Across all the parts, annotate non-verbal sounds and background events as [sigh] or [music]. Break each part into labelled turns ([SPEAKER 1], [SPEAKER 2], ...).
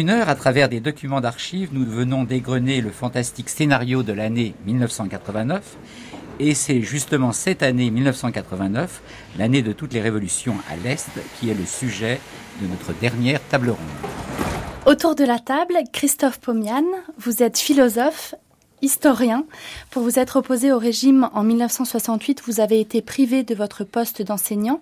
[SPEAKER 1] une heure, à travers des documents d'archives, nous venons d'égrener le fantastique scénario de l'année 1989. Et c'est justement cette année 1989, l'année de toutes les révolutions à l'Est, qui est le sujet de notre dernière table ronde.
[SPEAKER 2] Autour de la table, Christophe Pomian, vous êtes philosophe, historien. Pour vous être opposé au régime en 1968, vous avez été privé de votre poste d'enseignant.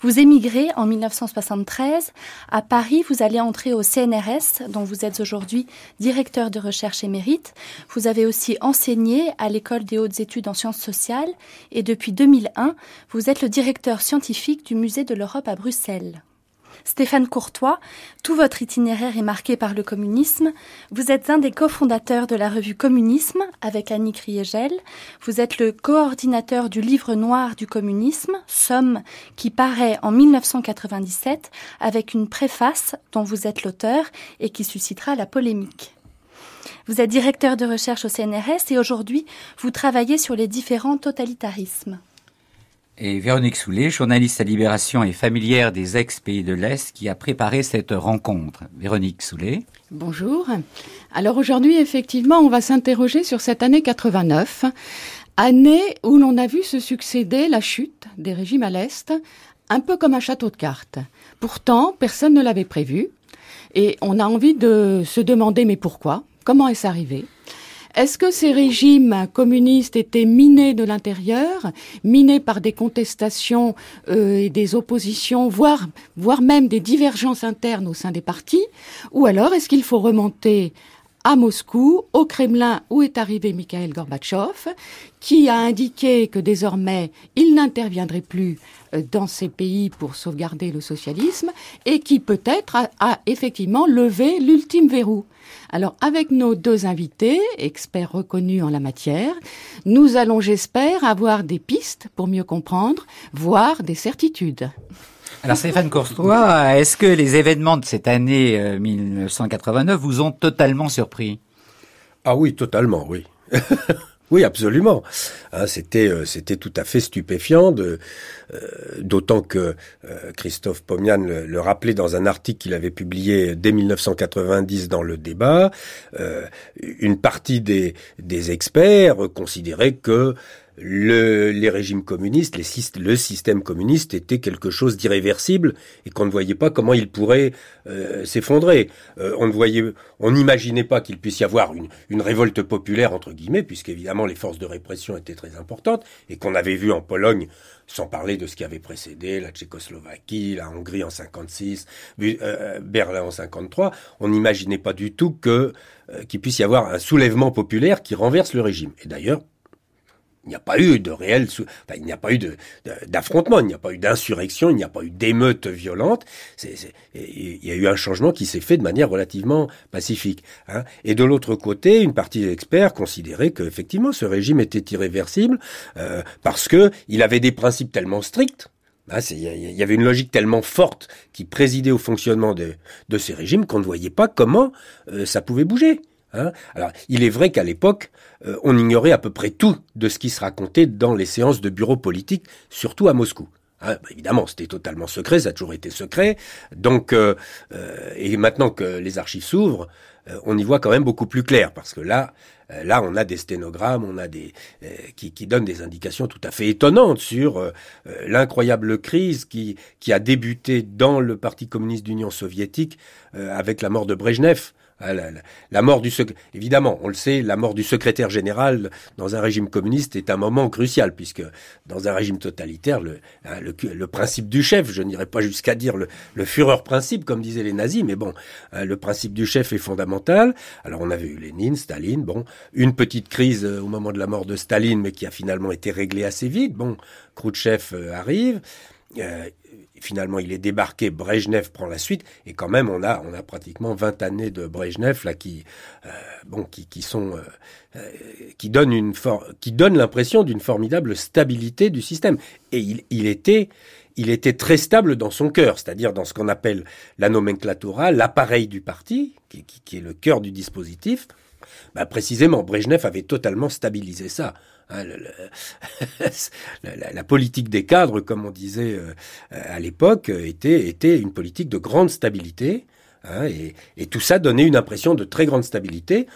[SPEAKER 2] Vous émigrez en 1973. À Paris, vous allez entrer au CNRS, dont vous êtes aujourd'hui directeur de recherche émérite. Vous avez aussi enseigné à l'École des hautes études en sciences sociales et depuis 2001, vous êtes le directeur scientifique du Musée de l'Europe à Bruxelles. Stéphane Courtois, tout votre itinéraire est marqué par le communisme. Vous êtes un des cofondateurs de la revue Communisme avec Annie Kriegel. Vous êtes le coordinateur du livre noir du communisme, Somme, qui paraît en 1997 avec une préface dont vous êtes l'auteur et qui suscitera la polémique. Vous êtes directeur de recherche au CNRS et aujourd'hui vous travaillez sur les différents totalitarismes
[SPEAKER 1] et Véronique Soulet, journaliste à Libération et familière des ex-pays de l'Est, qui a préparé cette rencontre. Véronique Soulet.
[SPEAKER 3] Bonjour. Alors aujourd'hui, effectivement, on va s'interroger sur cette année 89, année où l'on a vu se succéder la chute des régimes à l'Est, un peu comme un château de cartes. Pourtant, personne ne l'avait prévu, et on a envie de se demander mais pourquoi? Comment est-ce arrivé? Est-ce que ces régimes communistes étaient minés de l'intérieur, minés par des contestations euh, et des oppositions, voire, voire même des divergences internes au sein des partis Ou alors est-ce qu'il faut remonter à Moscou, au Kremlin, où est arrivé Mikhail Gorbatchev, qui a indiqué que désormais il n'interviendrait plus euh, dans ces pays pour sauvegarder le socialisme et qui peut-être a effectivement levé l'ultime verrou. Alors, avec nos deux invités, experts reconnus en la matière, nous allons, j'espère, avoir des pistes pour mieux comprendre, voire des certitudes.
[SPEAKER 1] Alors Stéphane Courtois, est-ce que les événements de cette année 1989 euh, vous ont totalement surpris?
[SPEAKER 4] Ah oui, totalement, oui. [laughs] Oui, absolument. Hein, c'était euh, c'était tout à fait stupéfiant, de, euh, d'autant que euh, Christophe Pomian le, rappelait dans un article qu'il avait publié dès 1990 dans le débat. une partie des, des experts considéraient que le, les régimes communistes, les, le système communiste était quelque chose d'irréversible et qu'on ne voyait pas comment il pourrait euh, s'effondrer. Euh, on ne voyait, on n'imaginait pas qu'il puisse y avoir une, une, révolte populaire entre guillemets, puisqu'évidemment les forces de répression étaient très importantes et qu'on avait vu en Pologne, sans parler de ce qui avait précédé, la Tchécoslovaquie, la Hongrie en 56, euh, Berlin en 53, on n'imaginait pas du tout que qu'il puisse y avoir un soulèvement populaire qui renverse le régime. Et d'ailleurs, il n'y a pas eu de réel, enfin, il n'y a pas eu d'affrontement, il n'y a pas eu d'insurrection, il n'y a pas eu d'émeute violente. il y a eu un changement qui s'est fait de manière relativement pacifique. Hein. Et de l'autre côté, une partie des experts considérait qu'effectivement ce régime était irréversible euh, parce que il avait des principes tellement stricts. Hein, il y avait une logique tellement forte qui présidait au fonctionnement de, de ces régimes qu'on ne voyait pas comment euh, ça pouvait bouger. Hein. Alors, il est vrai qu'à l'époque, euh, on ignorait à peu près tout de ce qui se racontait dans les séances de bureau politique, surtout à Moscou. Hein, bah, évidemment, c'était totalement secret, ça a toujours été secret. Donc, euh, euh, et maintenant que les archives s'ouvrent, on y voit quand même beaucoup plus clair, parce que là, là, on a des sténogrammes, on a des qui, qui, donnent des indications tout à fait étonnantes sur l'incroyable crise qui qui a débuté dans le Parti communiste d'Union soviétique avec la mort de Brejnev. Ah, la, mort du évidemment, on le sait, la mort du secrétaire général dans un régime communiste est un moment crucial puisque dans un régime totalitaire, le, hein, le, principe du chef, je n'irai pas jusqu'à dire le, le fureur principe comme disaient les nazis, mais bon, hein, le principe du chef est fondamental. Alors on avait eu Lénine, Staline, bon, une petite crise euh, au moment de la mort de Staline, mais qui a finalement été réglée assez vite. Bon, Khrouchtchev euh, arrive. Euh, finalement, il est débarqué, Brejnev prend la suite, et quand même, on a, on a pratiquement 20 années de Brejnev là qui, euh, bon, qui, qui sont, euh, euh, qui donnent l'impression d'une formidable stabilité du système. Et il, était, il était très stable dans son cœur, c'est-à-dire dans ce qu'on appelle la nomenclatura, l'appareil du parti, qui, qui, qui, est le cœur du dispositif. bah, Précisément, Brejnev avait totalement stabilisé ça. Hein, [laughs] la, politique des cadres, comme on disait euh, à l'époque, était, une politique de grande stabilité. Hein, et, tout ça donnait une impression de très grande stabilité.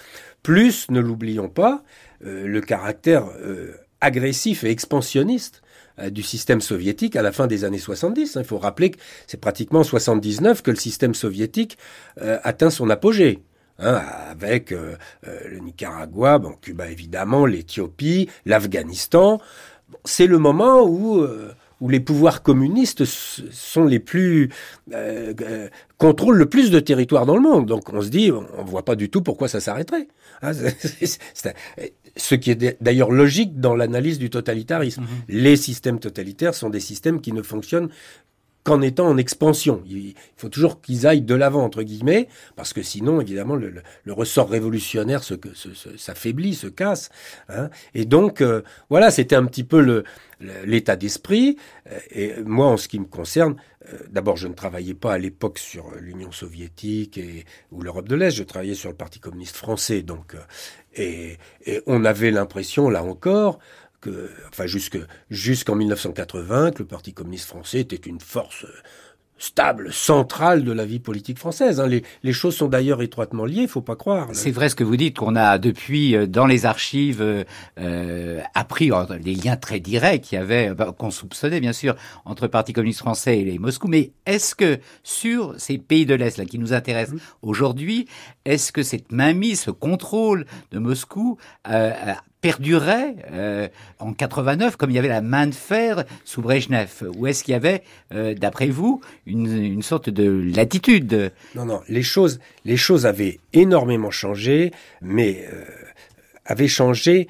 [SPEAKER 4] Plus, ne l'oublions pas, euh, le caractère euh, agressif et expansionniste du système soviétique à la fin des années 70. Hein. Il faut rappeler que c'est pratiquement en 79 que le système soviétique atteint son apogée. Hein, avec euh, euh, le Nicaragua, bon, Cuba évidemment, l'Éthiopie, l'Afghanistan. c'est le moment où, euh, où les pouvoirs communistes sont les plus contrôlent le plus de territoire dans le monde. Donc on se dit, on ne voit pas du tout pourquoi ça s'arrêterait. Hein, [laughs] ce qui est d'ailleurs logique dans l'analyse du totalitarisme. Mm-hmm. Les systèmes totalitaires sont des systèmes qui ne fonctionnent qu'en étant en expansion. Il faut toujours qu'ils aillent de l'avant, entre guillemets, parce que sinon, évidemment, le, ressort révolutionnaire s'affaiblit, se, casse. Hein. Et donc, euh, voilà, c'était un petit peu l'état d'esprit. Euh, et moi, en ce qui me concerne, euh, d'abord, je ne travaillais pas à l'époque sur l'Union soviétique et, ou l'Europe de l'Est, je travaillais sur le Parti communiste français. Donc, et, et on avait l'impression, là encore, enfin jusqu'en 1980, que le Parti communiste français était une force stable, centrale de la vie politique française. Hein. Les, choses sont d'ailleurs étroitement liées, il faut pas croire.
[SPEAKER 1] C'est vrai ce que vous dites, qu'on a depuis euh, dans les archives euh, euh appris les liens très directs qu'il y avait, bah, qu'on soupçonnait bien sûr, entre le Parti communiste français et les Moscou. Mais est-ce que sur ces pays de l'Est là qui nous intéressent mmh. aujourd'hui, est-ce que cette mainmise, ce contrôle de Moscou euh, perdurait euh, en 89 comme il y avait la main de fer sous Brejnev Ou est-ce qu'il y avait, euh, d'après vous, une, sorte de latitude?
[SPEAKER 4] Non, non, les choses, les choses avaient énormément changé, mais euh, avaient changé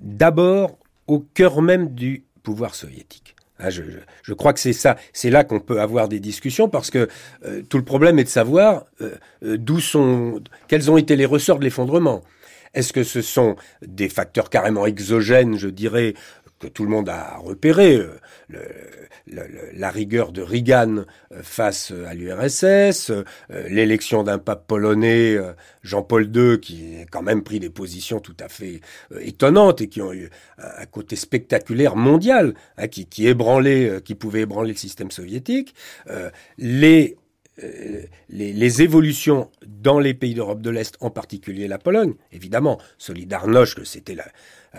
[SPEAKER 4] d'abord au cœur même du pouvoir soviétique. Ah, je, je, crois que c'est ça, c'est là qu'on peut avoir des discussions parce que tout le problème est de savoir d'où sont, quels ont été les ressorts de l'effondrement. Est-ce que ce sont des facteurs carrément exogènes, je dirais, que tout le monde a repéré, euh, la rigueur de Reagan euh, face à l'URSS, euh, l'élection d'un pape polonais, Jean-Paul II, qui a quand même pris des positions tout à fait étonnantes et qui ont eu un côté spectaculaire mondial, hein, qui, qui ébranlait, qui pouvait ébranler le système soviétique, les euh, les, évolutions dans les pays d'Europe de l'Est, en particulier la Pologne. Évidemment, Solidarność, que c'était la, euh,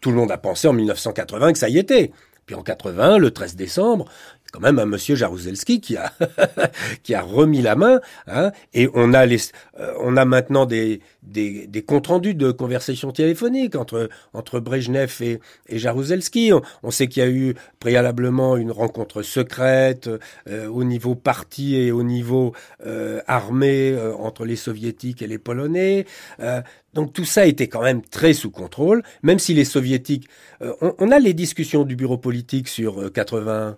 [SPEAKER 4] tout le monde a pensé en 1980 que ça y était. Puis en 80, le 13 décembre, quand même un monsieur Jaruzelski qui a [laughs] qui a remis la main hein, et on a les euh, on a maintenant des des, des comptes rendus de conversations téléphoniques entre entre Brejnev et, et Jaruzelski. On, sait qu'il y a eu préalablement une rencontre secrète euh, au niveau parti et au niveau euh, armé entre les soviétiques et les polonais. donc tout ça était quand même très sous contrôle, même si les soviétiques. On, on, a les discussions du bureau politique sur 80 euh,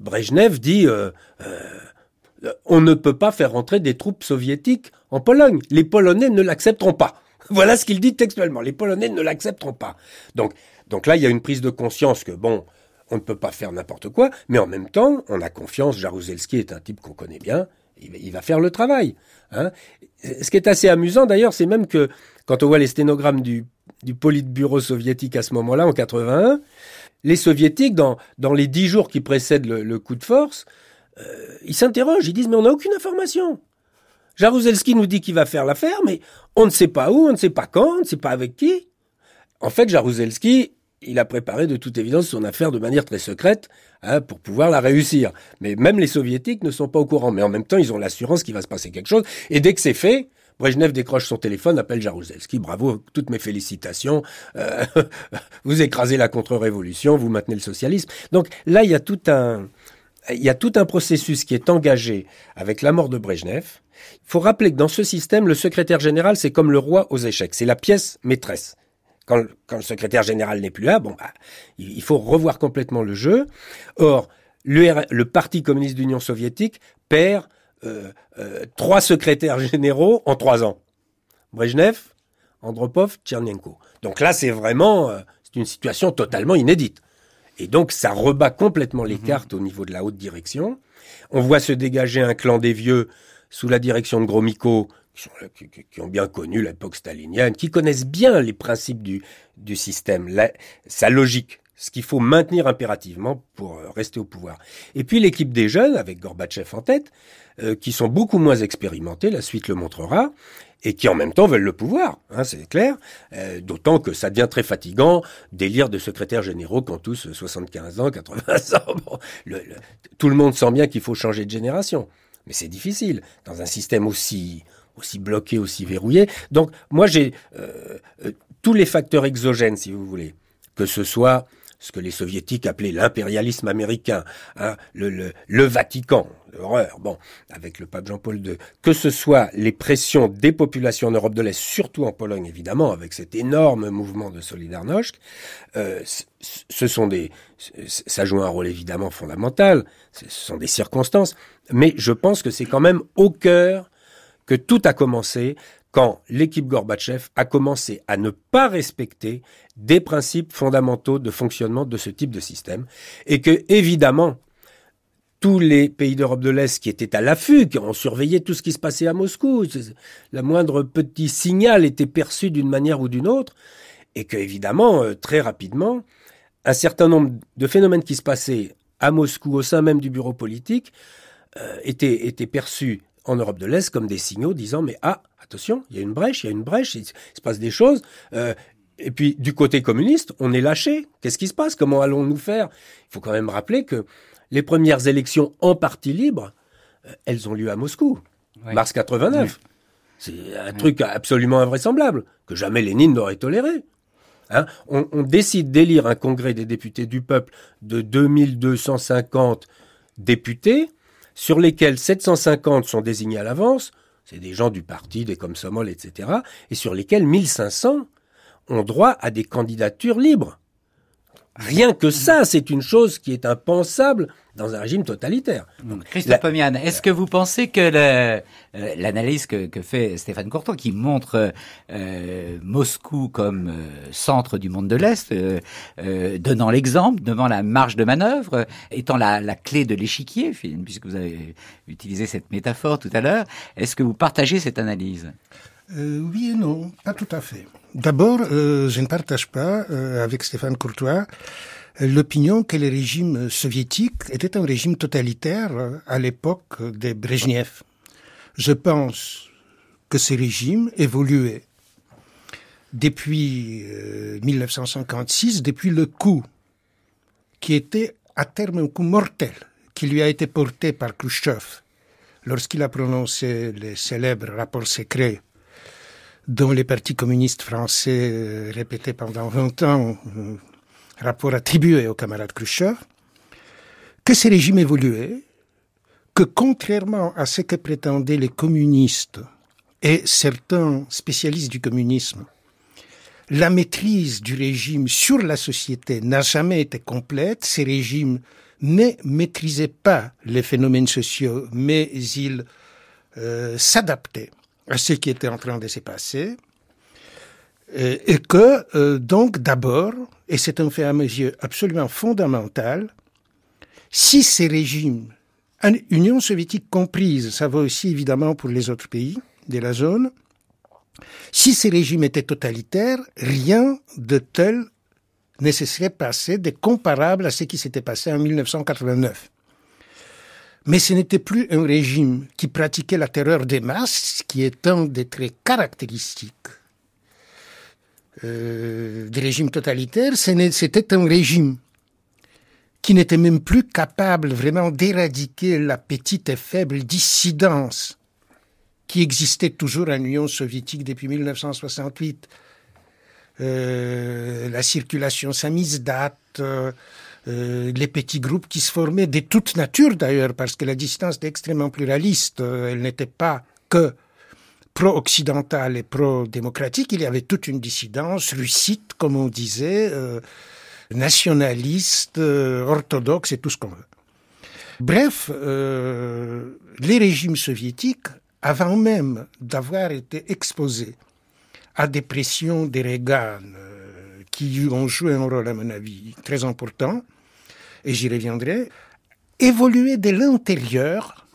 [SPEAKER 4] Brejnev dit euh, euh, on ne peut pas faire entrer des troupes soviétiques en Pologne. Les Polonais ne l'accepteront pas. [laughs] Voilà ce qu'il dit textuellement. Les Polonais ne l'accepteront pas. Donc, donc là, il y a une prise de conscience que bon, on ne peut pas faire n'importe quoi, mais en même temps, on a confiance. Jaruzelski est un type qu'on connaît bien. Il va faire le travail. Hein. Ce qui est assez amusant d'ailleurs, c'est même que quand on voit les sténogrammes du, du Politburo soviétique à ce moment-là, en 81, les soviétiques, dans, dans les dix jours qui précèdent le, coup de force, euh, ils s'interrogent, ils disent mais on n'a aucune information. Jaruzelski nous dit qu'il va faire l'affaire, mais on ne sait pas où, on ne sait pas quand, on ne sait pas avec qui. En fait, Jaruzelski, il a préparé de toute évidence son affaire de manière très secrète hein, pour pouvoir la réussir. Mais même les soviétiques ne sont pas au courant. Mais en même temps, ils ont l'assurance qu'il va se passer quelque chose. Et dès que c'est fait, Brejnev décroche son téléphone, appelle Jaruzelski. Bravo, toutes mes félicitations. Euh, [laughs] vous écrasez la contre-révolution, vous maintenez le socialisme. Donc là, il y a tout un, il y a tout un processus qui est engagé avec la mort de Brejnev. Il faut rappeler que dans ce système, le secrétaire général, c'est comme le roi aux échecs. C'est la pièce maîtresse. Quand, quand le secrétaire général n'est plus là, bon, bah, il faut revoir complètement le jeu. Or, le, le Parti communiste d'Union soviétique perd trois secrétaires généraux en trois ans. Brejnev, Andropov, Tchernenko. Donc là, c'est vraiment euh, c'est une situation totalement inédite. Et donc, ça rebat complètement les mhm. cartes au niveau de la haute direction. On voit se dégager un clan des vieux sous la direction de Gromyko, qui, ont bien connu l'époque stalinienne, qui connaissent bien les principes du, du système, sa logique, ce qu'il faut maintenir impérativement pour euh, rester au pouvoir. Et puis l'équipe des jeunes, avec Gorbatchev en tête, euh, qui sont beaucoup moins expérimentés, la suite le montrera, et qui en même temps veulent le pouvoir, hein, c'est clair, euh, d'autant que ça devient très fatigant, délire de secrétaires généraux qui ont tous 75 ans, 80 [laughs] ans. tout le monde sent bien qu'il faut changer de génération, mais c'est difficile dans un système aussi aussi bloqué, aussi verrouillé. Donc moi j'ai tous les facteurs exogènes, si vous voulez, que ce soit ce que les soviétiques appelaient l'impérialisme américain, hein, le, le, le, Vatican, l'horreur, bon, avec le pape Jean-Paul II, que ce soit les pressions des populations en Europe de l'Est, surtout en Pologne évidemment, avec cet énorme mouvement de Solidarność, euh, ce sont des, ça joue un rôle évidemment fondamental, ce sont des circonstances, mais je pense que c'est quand même au cœur que tout a commencé quand l'équipe Gorbatchev a commencé à ne pas respecter des principes fondamentaux de fonctionnement de ce type de système et que, évidemment, tous les pays d'Europe de l'Est qui étaient à l'affût, qui ont surveillé tout ce qui se passait à Moscou, la moindre petit signal était perçu d'une manière ou d'une autre, et que, évidemment, euh, très rapidement, un certain nombre de phénomènes qui se passaient à Moscou au sein même du bureau politique euh, étaient, étaient perçus en Europe de l'Est comme des signaux disant mais ah attention il y a une brèche il y a une brèche il, se passe des choses euh, et puis du côté communiste on est lâché. Qu'est-ce qui se passe? Comment allons-nous faire? Il faut quand même rappeler que les premières élections en parti libre euh, elles ont lieu à Moscou mars 89 c'est un truc absolument invraisemblable que jamais Lénine n'aurait toléré. Hein on, on, décide d'élire un congrès des députés du peuple de 2250 députés sur lesquels 750 sont désignés à l'avance, c'est des gens du parti, des Komsomol, etc., et sur lesquels 1500 ont droit à des candidatures libres. Rien que ça, c'est une chose qui est impensable dans un régime totalitaire.
[SPEAKER 1] Christophe Pomian, est-ce que vous pensez que euh, l'analyse que, fait Stéphane Courton, qui montre euh, Moscou comme euh, centre du monde de l'Est, donnant l'exemple, devant la marge de manœuvre, étant la, la clé de l'échiquier, puisque vous avez utilisé cette métaphore tout à l'heure, est-ce que vous partagez cette analyse?
[SPEAKER 5] Oui et non, pas tout à fait. D'abord, euh, je ne partage pas euh, avec Stéphane Courtois l'opinion que le régime soviétique était un régime totalitaire euh, à l'époque de Brezhnev. Je pense que ce régime évoluait depuis 1956, depuis le coup qui était à terme un coup mortel qui lui a été porté par Khrushchev lorsqu'il a prononcé les célèbres rapports secrets dont les partis communistes français euh, répétaient pendant 20 ans, euh, rapport attribué au camarade Khrushchev, que ces régimes évoluaient, que contrairement à ce que prétendaient les communistes et certains spécialistes du communisme, la maîtrise du régime sur la société n'a jamais été complète. Ces régimes ne maîtrisaient pas les phénomènes sociaux, mais ils euh, s'adaptaient à ce qui était en train de se passer, euh, et, que euh, donc d'abord, et c'est un fait à mes yeux absolument fondamental, si ces régimes, Union soviétique comprise, ça vaut aussi évidemment pour les autres pays de la zone, si ces régimes étaient totalitaires, rien de tel ne se serait passé de comparable à ce qui s'était passé en 1989. Mais ce n'était plus un régime qui pratiquait la terreur des masses, qui est un des traits caractéristiques euh, des régimes totalitaires. C'était un régime qui n'était même plus capable vraiment d'éradiquer la petite et faible dissidence qui existait toujours en Union soviétique depuis 1968. Euh, la circulation samizdat, euh, euh, les petits groupes qui se formaient de toute nature d'ailleurs, parce que la distance était extrêmement pluraliste. Euh, elle n'était pas que pro-occidentale et pro-démocratique, il y avait toute une dissidence russite, comme on disait, euh, nationaliste, orthodoxe et tout ce qu'on veut. Bref, les régimes soviétiques, avant même d'avoir été exposés à des pressions des Reagan, qui ont joué un rôle, à mon avis, très important, et j'y reviendrai, évoluer de l'intérieur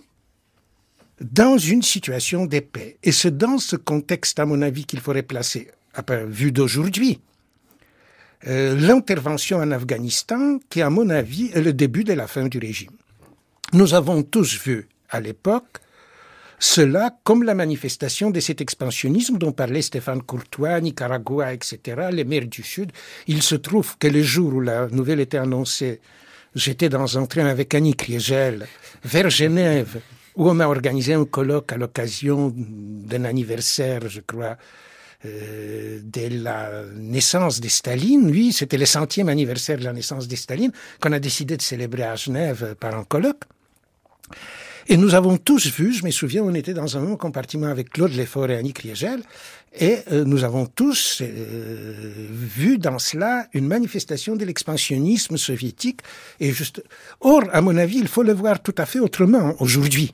[SPEAKER 5] dans une situation de. Et c'est dans ce contexte, à mon avis, qu'il faudrait placer, à vue d'aujourd'hui, euh, l'intervention en Afghanistan, qui, à mon avis, est le début de la fin du régime. Nous avons tous vu, à l'époque, cela comme la manifestation de cet expansionnisme dont parlait Stéphane Courtois, Nicaragua, etc., les mers du Sud. Il se trouve que le jour où la nouvelle était annoncée, j'étais dans un train avec Annie Kriegel vers Genève, où on m'a organisé un colloque à l'occasion d'un anniversaire, je crois, euh, de la naissance de Staline. Lui, c'était le centième anniversaire de la naissance de Staline qu'on a décidé de célébrer à Genève par un colloque. Et nous avons tous vu, je me souviens, on était dans un même compartiment avec Claude Lefort et Annie Kriegel, et euh, nous avons tous euh, vu dans cela une manifestation de l'expansionnisme soviétique. Et juste, or, à mon avis, il faut le voir tout à fait autrement aujourd'hui.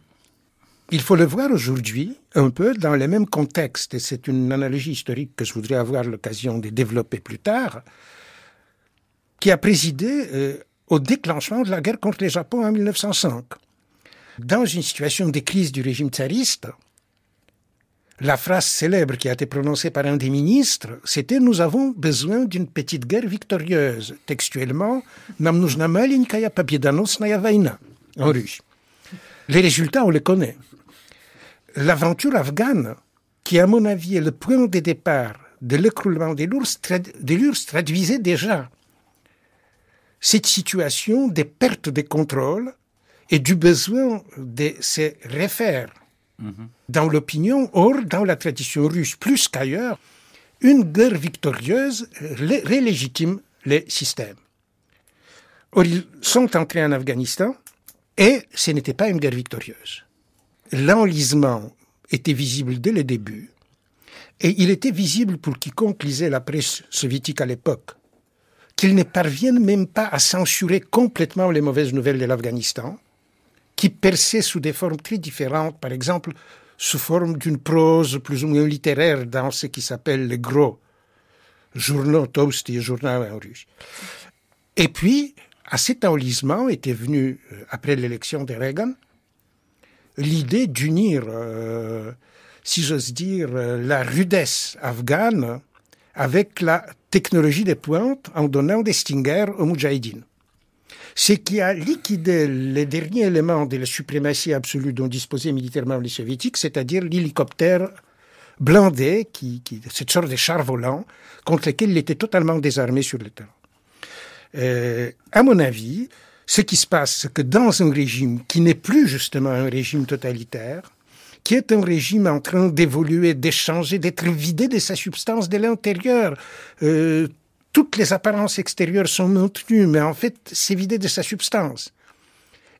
[SPEAKER 5] Il faut le voir aujourd'hui un peu dans le même contexte, et c'est une analogie historique que je voudrais avoir l'occasion de développer plus tard, qui a présidé euh, au déclenchement de la guerre contre le Japon en 1905 dans une situation de crise du régime tsariste, la phrase célèbre qui a été prononcée par un des ministres, c'était Nous avons besoin d'une petite guerre victorieuse. Textuellement, Nam нужна маленькая победоносная война, en russe. Les résultats, on les connaît. L'aventure afghane, qui à mon avis est le point de départ de l'écroulement des l'URSS, traduisait déjà cette situation des pertes de contrôle et du besoin de se refaire dans l'opinion, or dans la tradition russe plus qu'ailleurs, une guerre victorieuse relégitime les systèmes. Or, ils sont entrés en Afghanistan et ce n'était pas une guerre victorieuse. L'enlisement était visible dès le début et il était visible pour quiconque lisait la presse soviétique à l'époque qu'ils ne parviennent même pas à censurer complètement les mauvaises nouvelles de l'Afghanistan, qui perçait sous des formes très différentes, par exemple sous forme d'une prose plus ou moins littéraire dans ce qui s'appelle les gros journaux toast et journaux en russe. Et puis, à cet enlisement était venu, euh, après l'élection de Reagan, l'idée d'unir, euh, si j'ose dire, euh, la rudesse afghane avec la technologie des pointes en donnant des stingers aux Moudjahidines ce qui a liquidé les derniers éléments de la suprématie absolue dont disposaient militairement les soviétiques, c'est-à-dire l'hélicoptère blindé, qui, qui, cette sorte de char volant, contre lequel il était totalement désarmé sur le terrain. Euh, à mon avis, ce qui se passe, c'est que dans un régime qui n'est plus justement un régime totalitaire, qui est un régime en train d'évoluer, d'échanger, d'être vidé de sa substance de l'intérieur. Euh, toutes les apparences extérieures sont maintenues, mais en fait, c'est vidé de sa substance.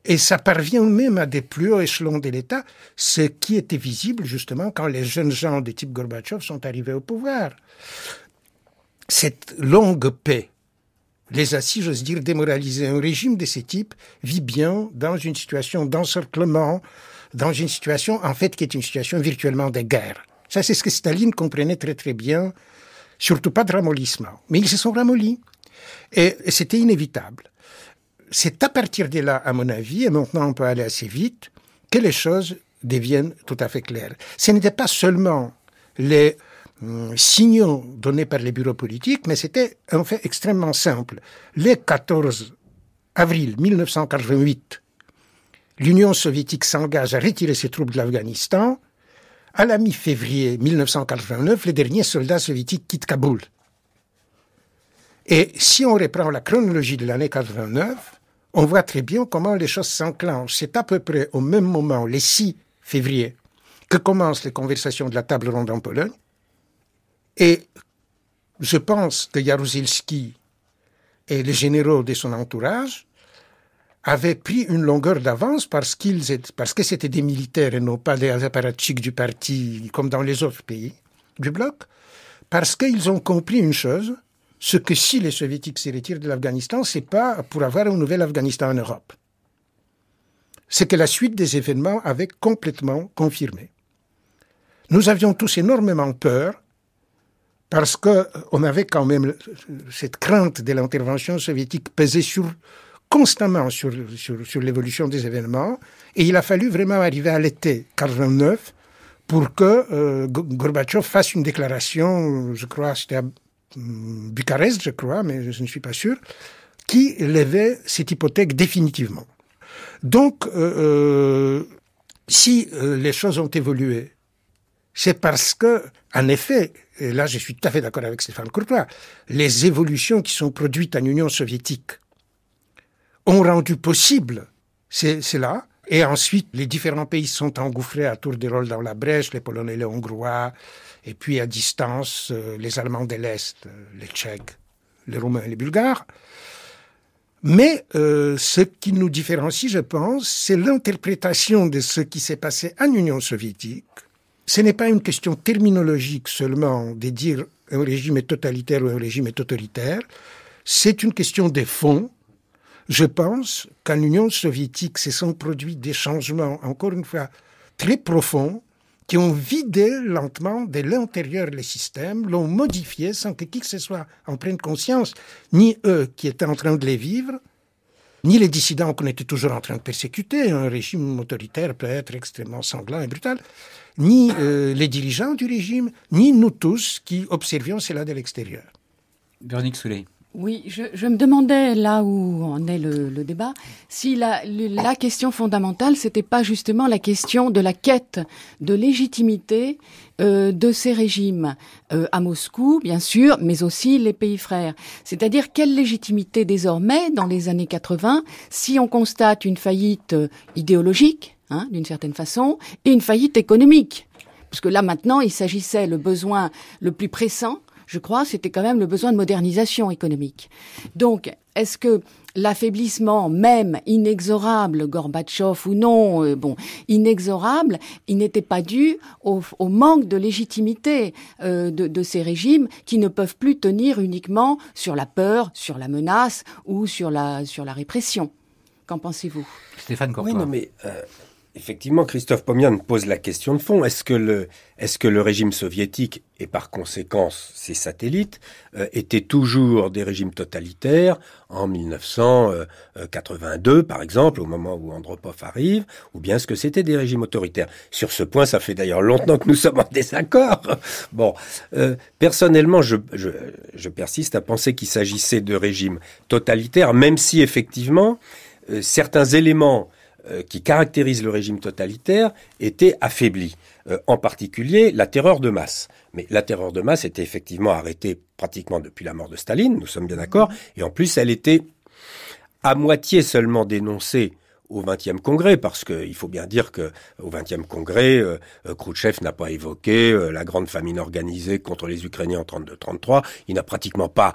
[SPEAKER 5] Et ça parvient même à des plus hauts échelons de l'État, ce qui était visible justement quand les jeunes gens de type Gorbatchev sont arrivés au pouvoir. Cette longue paix les a, si j'ose dire, démoralisés. Un régime de ce type vit bien dans une situation d'encerclement, dans une situation, en fait, qui est une situation virtuellement de guerre. Ça, c'est ce que Staline comprenait très très bien surtout pas de ramollissement. Mais ils se sont ramollis. Et, c'était inévitable. C'est à partir de là, à mon avis, et maintenant on peut aller assez vite, que les choses deviennent tout à fait claires. Ce n'était pas seulement les hum, signaux donnés par les bureaux politiques, mais c'était un fait extrêmement simple. Le 14 avril 1988, l'Union soviétique s'engage à retirer ses troupes de l'Afghanistan à la mi-février 1989, les derniers soldats soviétiques quittent Kaboul. Et si on reprend la chronologie de l'année 89, on voit très bien comment les choses s'enclenchent. C'est à peu près au même moment, le 6 février, que commencent les conversations de la table ronde en Pologne. Et je pense que Jaruzelski et les généraux de son entourage avaient pris une longueur d'avance parce qu'ils parce que c'était des militaires et non pas des apparatchiks du parti comme dans les autres pays du bloc, parce qu'ils ont compris une chose, ce que si les soviétiques se retirent de l'Afghanistan, c'est pas pour avoir un nouvel Afghanistan en Europe. C'est que la suite des événements avait complètement confirmé. Nous avions tous énormément peur parce que on avait quand même cette crainte de l'intervention soviétique pesée sur constamment sur, sur, l'évolution des événements. Et il a fallu vraiment arriver à l'été 89 pour que euh, Gorbatchev fasse une déclaration, je crois, c'était à Bucarest, je crois, mais je ne suis pas sûr, qui levait cette hypothèque définitivement. Donc, euh, euh si euh, les choses ont évolué, c'est parce que, en effet, et là je suis tout à fait d'accord avec Stéphane Courtois, les évolutions qui sont produites en Union soviétique ont rendu possible cela, et ensuite les différents pays sont engouffrés à tour de rôle dans la brèche, les Polonais, les Hongrois, et puis à distance, euh, les Allemands de l'Est, les Tchèques, les Roumains et les Bulgares. Mais euh, ce qui nous différencie, je pense, c'est l'interprétation de ce qui s'est passé en Union soviétique. Ce n'est pas une question terminologique seulement de dire un régime est totalitaire ou un régime est autoritaire. C'est une question des fonds. Je pense qu'en Union soviétique, se sont produits des changements, encore une fois, très profonds, qui ont vidé lentement de l'intérieur les systèmes, l'ont modifié sans que qui que ce soit en prenne conscience, ni eux qui étaient en train de les vivre, ni les dissidents qu'on était toujours en train de persécuter. Un régime autoritaire peut être extrêmement sanglant et brutal. Ni euh, les dirigeants du régime, ni nous tous qui observions cela de l'extérieur.
[SPEAKER 1] Véronique Soulet.
[SPEAKER 3] Oui, je, me demandais là où en est le, débat, si la, la question fondamentale, c'était pas justement la question de la quête de légitimité euh, de ces régimes euh, à Moscou, bien sûr, mais aussi les pays frères. C'est-à-dire quelle légitimité désormais, dans les années 80, si on constate une faillite euh, idéologique, hein, d'une certaine façon, et une faillite économique? Parce que là maintenant, il s'agissait le besoin le plus pressant je crois, c'était quand même le besoin de modernisation économique. Donc, est-ce que l'affaiblissement même inexorable, Gorbatchev ou non, euh, bon, inexorable, il n'était pas dû au, manque de légitimité euh, de, ces régimes qui ne peuvent plus tenir uniquement sur la peur, sur la menace ou sur la, sur la répression. Qu'en pensez-vous?
[SPEAKER 1] Stéphane Courtois.
[SPEAKER 4] Oui, non, mais euh, Effectivement, Christophe Pomian pose la question de fond. Est-ce que le, régime soviétique, et par conséquence ses satellites, euh, étaient toujours des régimes totalitaires en 1982, par exemple, au moment où Andropov arrive, ou bien est-ce que c'était des régimes autoritaires? Sur ce point, ça fait d'ailleurs longtemps que nous sommes en désaccord. Bon, euh, personnellement, je, persiste à penser qu'il s'agissait de régimes totalitaires, même si effectivement, euh, certains éléments euh, qui caractérise le régime totalitaire était affaibli. Euh, en particulier la terreur de masse. Mais la terreur de masse était effectivement arrêtée pratiquement depuis la mort de Staline, nous sommes bien d'accord, et en plus elle était à moitié seulement dénoncée au 20e congrès, parce qu'il faut bien dire que au 20e congrès, euh, Khrouchtchev n'a pas évoqué la grande famine organisée contre les Ukrainiens en 32-33. Il n'a pratiquement pas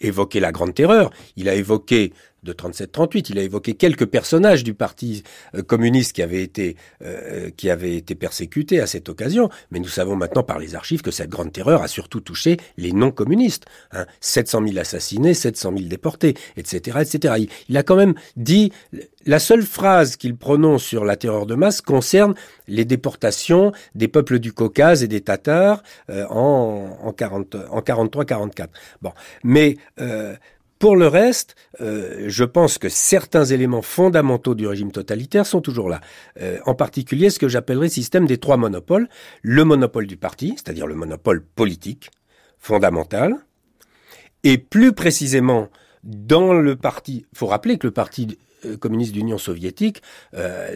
[SPEAKER 4] évoqué la grande terreur. Il a évoqué de 37-38. Il a évoqué quelques personnages du parti euh, communiste qui avaient été euh, qui avaient été persécutés à cette occasion, mais nous savons maintenant par les archives que cette grande terreur a surtout touché les non-communistes. Hein. 700 000 assassinés, 700 000 déportés, etc., etc. Il, a quand même dit la seule phrase qu'il prononce sur la terreur de masse concerne les déportations des peuples du Caucase et des Tatars euh, en, en, 40, en 43-44. Bon, mais euh, pour le reste, euh, je pense que certains éléments fondamentaux du régime totalitaire sont toujours là. Euh, en particulier ce que j'appellerais système des trois monopoles. Le monopole du parti, c'est-à-dire le monopole politique, fondamental. Et plus précisément, dans le parti, faut rappeler que le parti euh, communiste d'Union soviétique,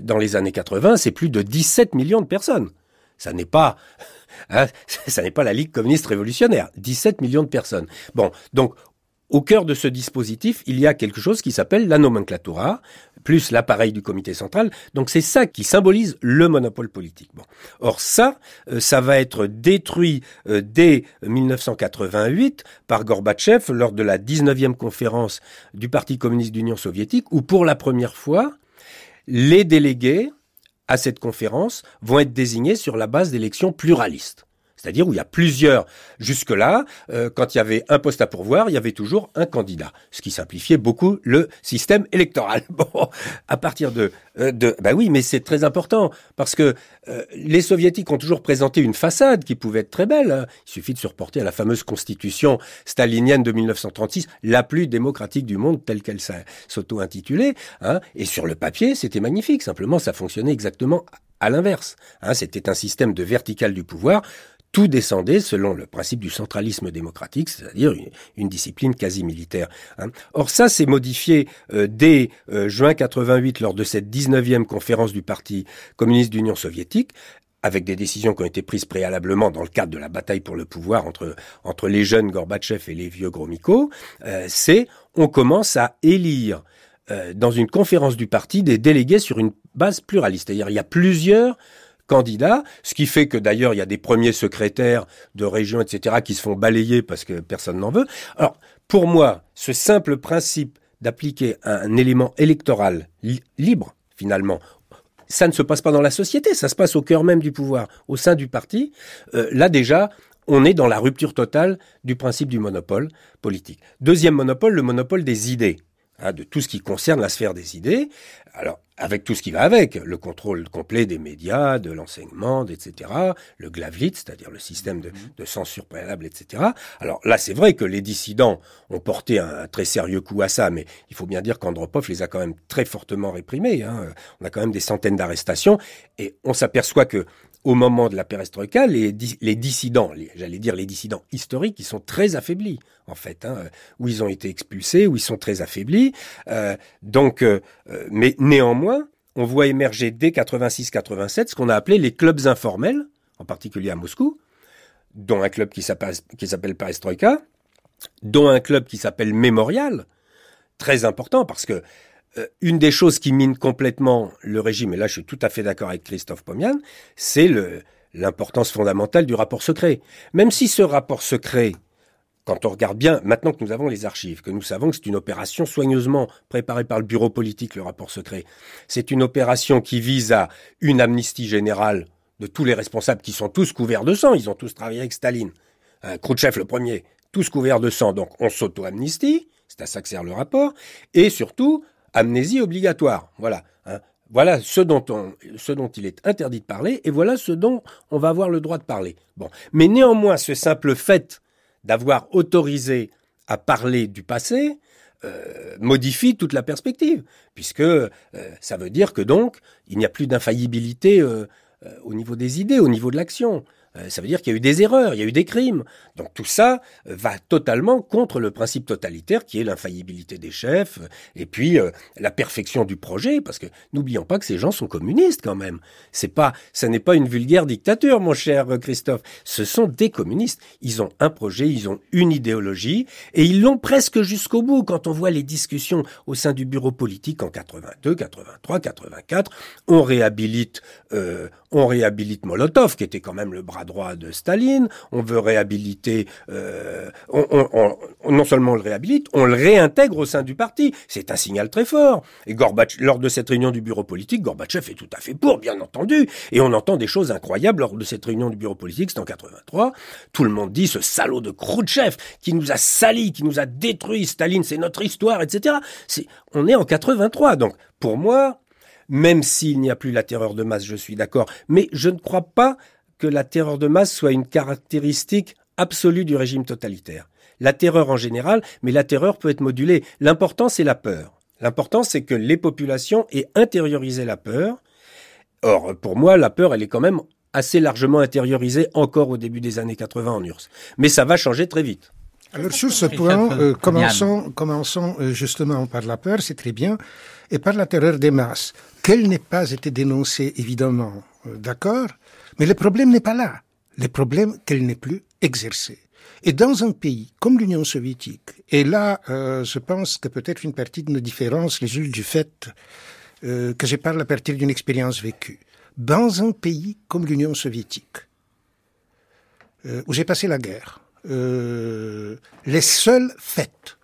[SPEAKER 4] dans les années 80, c'est plus de 17 millions de personnes. Ça n'est pas, [laughs] hein, [laughs] ça n'est pas la Ligue communiste révolutionnaire. 17 millions de personnes. Bon, donc au cœur de ce dispositif, il y a quelque chose qui s'appelle la nomenclatura, plus l'appareil du comité central. Donc c'est ça qui symbolise le monopole politique. Or ça, euh, ça va être détruit euh, dès 1988 par Gorbatchev lors de la 19e conférence du Parti communiste d'Union soviétique, où pour la première fois, les délégués à cette conférence vont être désignés sur la base d'élections pluralistes. C'est-à-dire où il y a plusieurs. Jusque-là, euh, quand il y avait un poste à pourvoir, il y avait toujours un candidat, ce qui simplifiait beaucoup le système électoral. [laughs] Bon, à partir de, euh, de bah oui, mais c'est très important parce que euh, les soviétiques ont toujours présenté une façade qui pouvait être très belle. Hein. Il suffit de se reporter à la fameuse constitution stalinienne de 1936, la plus démocratique du monde, telle qu'elle s'auto-intitulait. Hein. Et sur le papier, c'était magnifique. Simplement, ça fonctionnait exactement à l'inverse. Hein. C'était un système de vertical du pouvoir tout descendait selon le principe du centralisme démocratique, c'est-à-dire une, discipline quasi militaire. Hein. Or ça, s'est modifié euh, dès euh, juin 88 lors de cette 19e conférence du Parti communiste d'Union soviétique avec des décisions qui ont été prises préalablement dans le cadre de la bataille pour le pouvoir entre, entre les jeunes Gorbatchev et les vieux Gromyko, euh, c'est on commence à élire dans une conférence du parti des délégués sur une base pluraliste. C'est-à-dire il y a plusieurs candidats, ce qui fait que d'ailleurs il y a des premiers secrétaires de régions, etc., qui se font balayer parce que personne n'en veut. Alors, pour moi, ce simple principe d'appliquer un, élément électoral libre, finalement, ça ne se passe pas dans la société, ça se passe au cœur même du pouvoir, au sein du parti. Euh, là déjà, on est dans la rupture totale du principe du monopole politique. Deuxième monopole, le monopole des idées. Hein, de tout ce qui concerne la sphère des idées. Alors, avec tout ce qui va avec, le contrôle complet des médias, de l'enseignement, etc., le Glavlit, c'est-à-dire le système de, de, censure préalable, etc. Alors là, c'est vrai que les dissidents ont porté un, très sérieux coup à ça, mais il faut bien dire qu'Andropov les a quand même très fortement réprimés. Hein. On a quand même des centaines d'arrestations, et on s'aperçoit que au moment de la perestroïka, les, dissidents, j'allais dire les dissidents historiques, ils sont très affaiblis, en fait, hein, où ils ont été expulsés, où ils sont très affaiblis. Euh, donc, euh, mais néanmoins, on voit émerger dès 86-87 ce qu'on a appelé les clubs informels, en particulier à Moscou, dont un club qui s'appelle Perestroïka, dont un club qui s'appelle Mémorial, très important parce que euh, une des choses qui mine complètement le régime, et là je suis tout à fait d'accord avec Christophe Pomian, c'est l'importance fondamentale du rapport secret. Même si ce rapport secret, quand on regarde bien, maintenant que nous avons les archives, que nous savons que c'est une opération soigneusement préparée par le bureau politique, le rapport secret, c'est une opération qui vise à une amnistie générale de tous les responsables qui sont tous couverts de sang, ils ont tous travaillé avec Staline, hein, Khrouchtchev le premier, tous couverts de sang, donc on s'auto-amnistie, c'est à ça que sert le rapport, et surtout amnésie obligatoire. Voilà. Hein. Voilà ce dont, il est interdit de parler et voilà ce dont on va avoir le droit de parler. Bon. Mais néanmoins, ce simple fait d'avoir autorisé à parler du passé euh, modifie toute la perspective, puisque euh, ça veut dire que donc il n'y a plus d'infaillibilité euh, au niveau des idées, au niveau de l'action. Euh, ça veut dire qu'il y a eu des erreurs, il y a eu des crimes. Donc tout ça euh, va totalement contre le principe totalitaire qui est l'infaillibilité des chefs euh, et puis la perfection du projet parce que n'oublions pas que ces gens sont communistes quand même. C'est pas ça n'est pas une vulgaire dictature mon cher Christophe, ce sont des communistes. Ils ont un projet, ils ont une idéologie et ils l'ont presque jusqu'au bout quand on voit les discussions au sein du bureau politique en 82, 83, 84, on réhabilite on réhabilite Molotov qui était quand même le bras droit de Staline, on veut réhabiliter, euh, on, non seulement on le réhabilite, on le réintègre au sein du parti. C'est un signal très fort. Et lors de cette réunion du bureau politique, Gorbatchev est tout à fait pour, bien entendu. Et on entend des choses incroyables lors de cette réunion du bureau politique, c'est en 83. Tout le monde dit ce salaud de Khrouchtchev qui nous a sali, qui nous a détruit. Staline, c'est notre histoire, etc. On est en 83. Donc, pour moi, même s'il n'y a plus la terreur de masse, je suis d'accord, mais je ne crois pas que la terreur de masse soit une caractéristique absolue du régime totalitaire. La terreur en général, mais la terreur peut être modulée. L'important, c'est la peur. L'important, c'est que les populations aient intériorisé la peur. Or, pour moi, la peur, elle est quand même assez largement intériorisée encore au début des années 80 en URSS. Mais ça va changer très vite.
[SPEAKER 5] Alors sur ce point, euh, commençons, commençons euh, justement par la peur, c'est très bien, et par la terreur des masses, qu'elle n'ait pas été dénoncée, évidemment, euh, d'accord, mais le problème n'est pas là. Le problème qu'elle n'est plus exercée. Et dans un pays comme l'Union soviétique, et là, euh, je pense que peut-être une partie de nos différences résulte du fait euh, que je parle à partir d'une expérience vécue. Dans un pays comme l'Union soviétique, euh, où j'ai passé la guerre, les seuls faits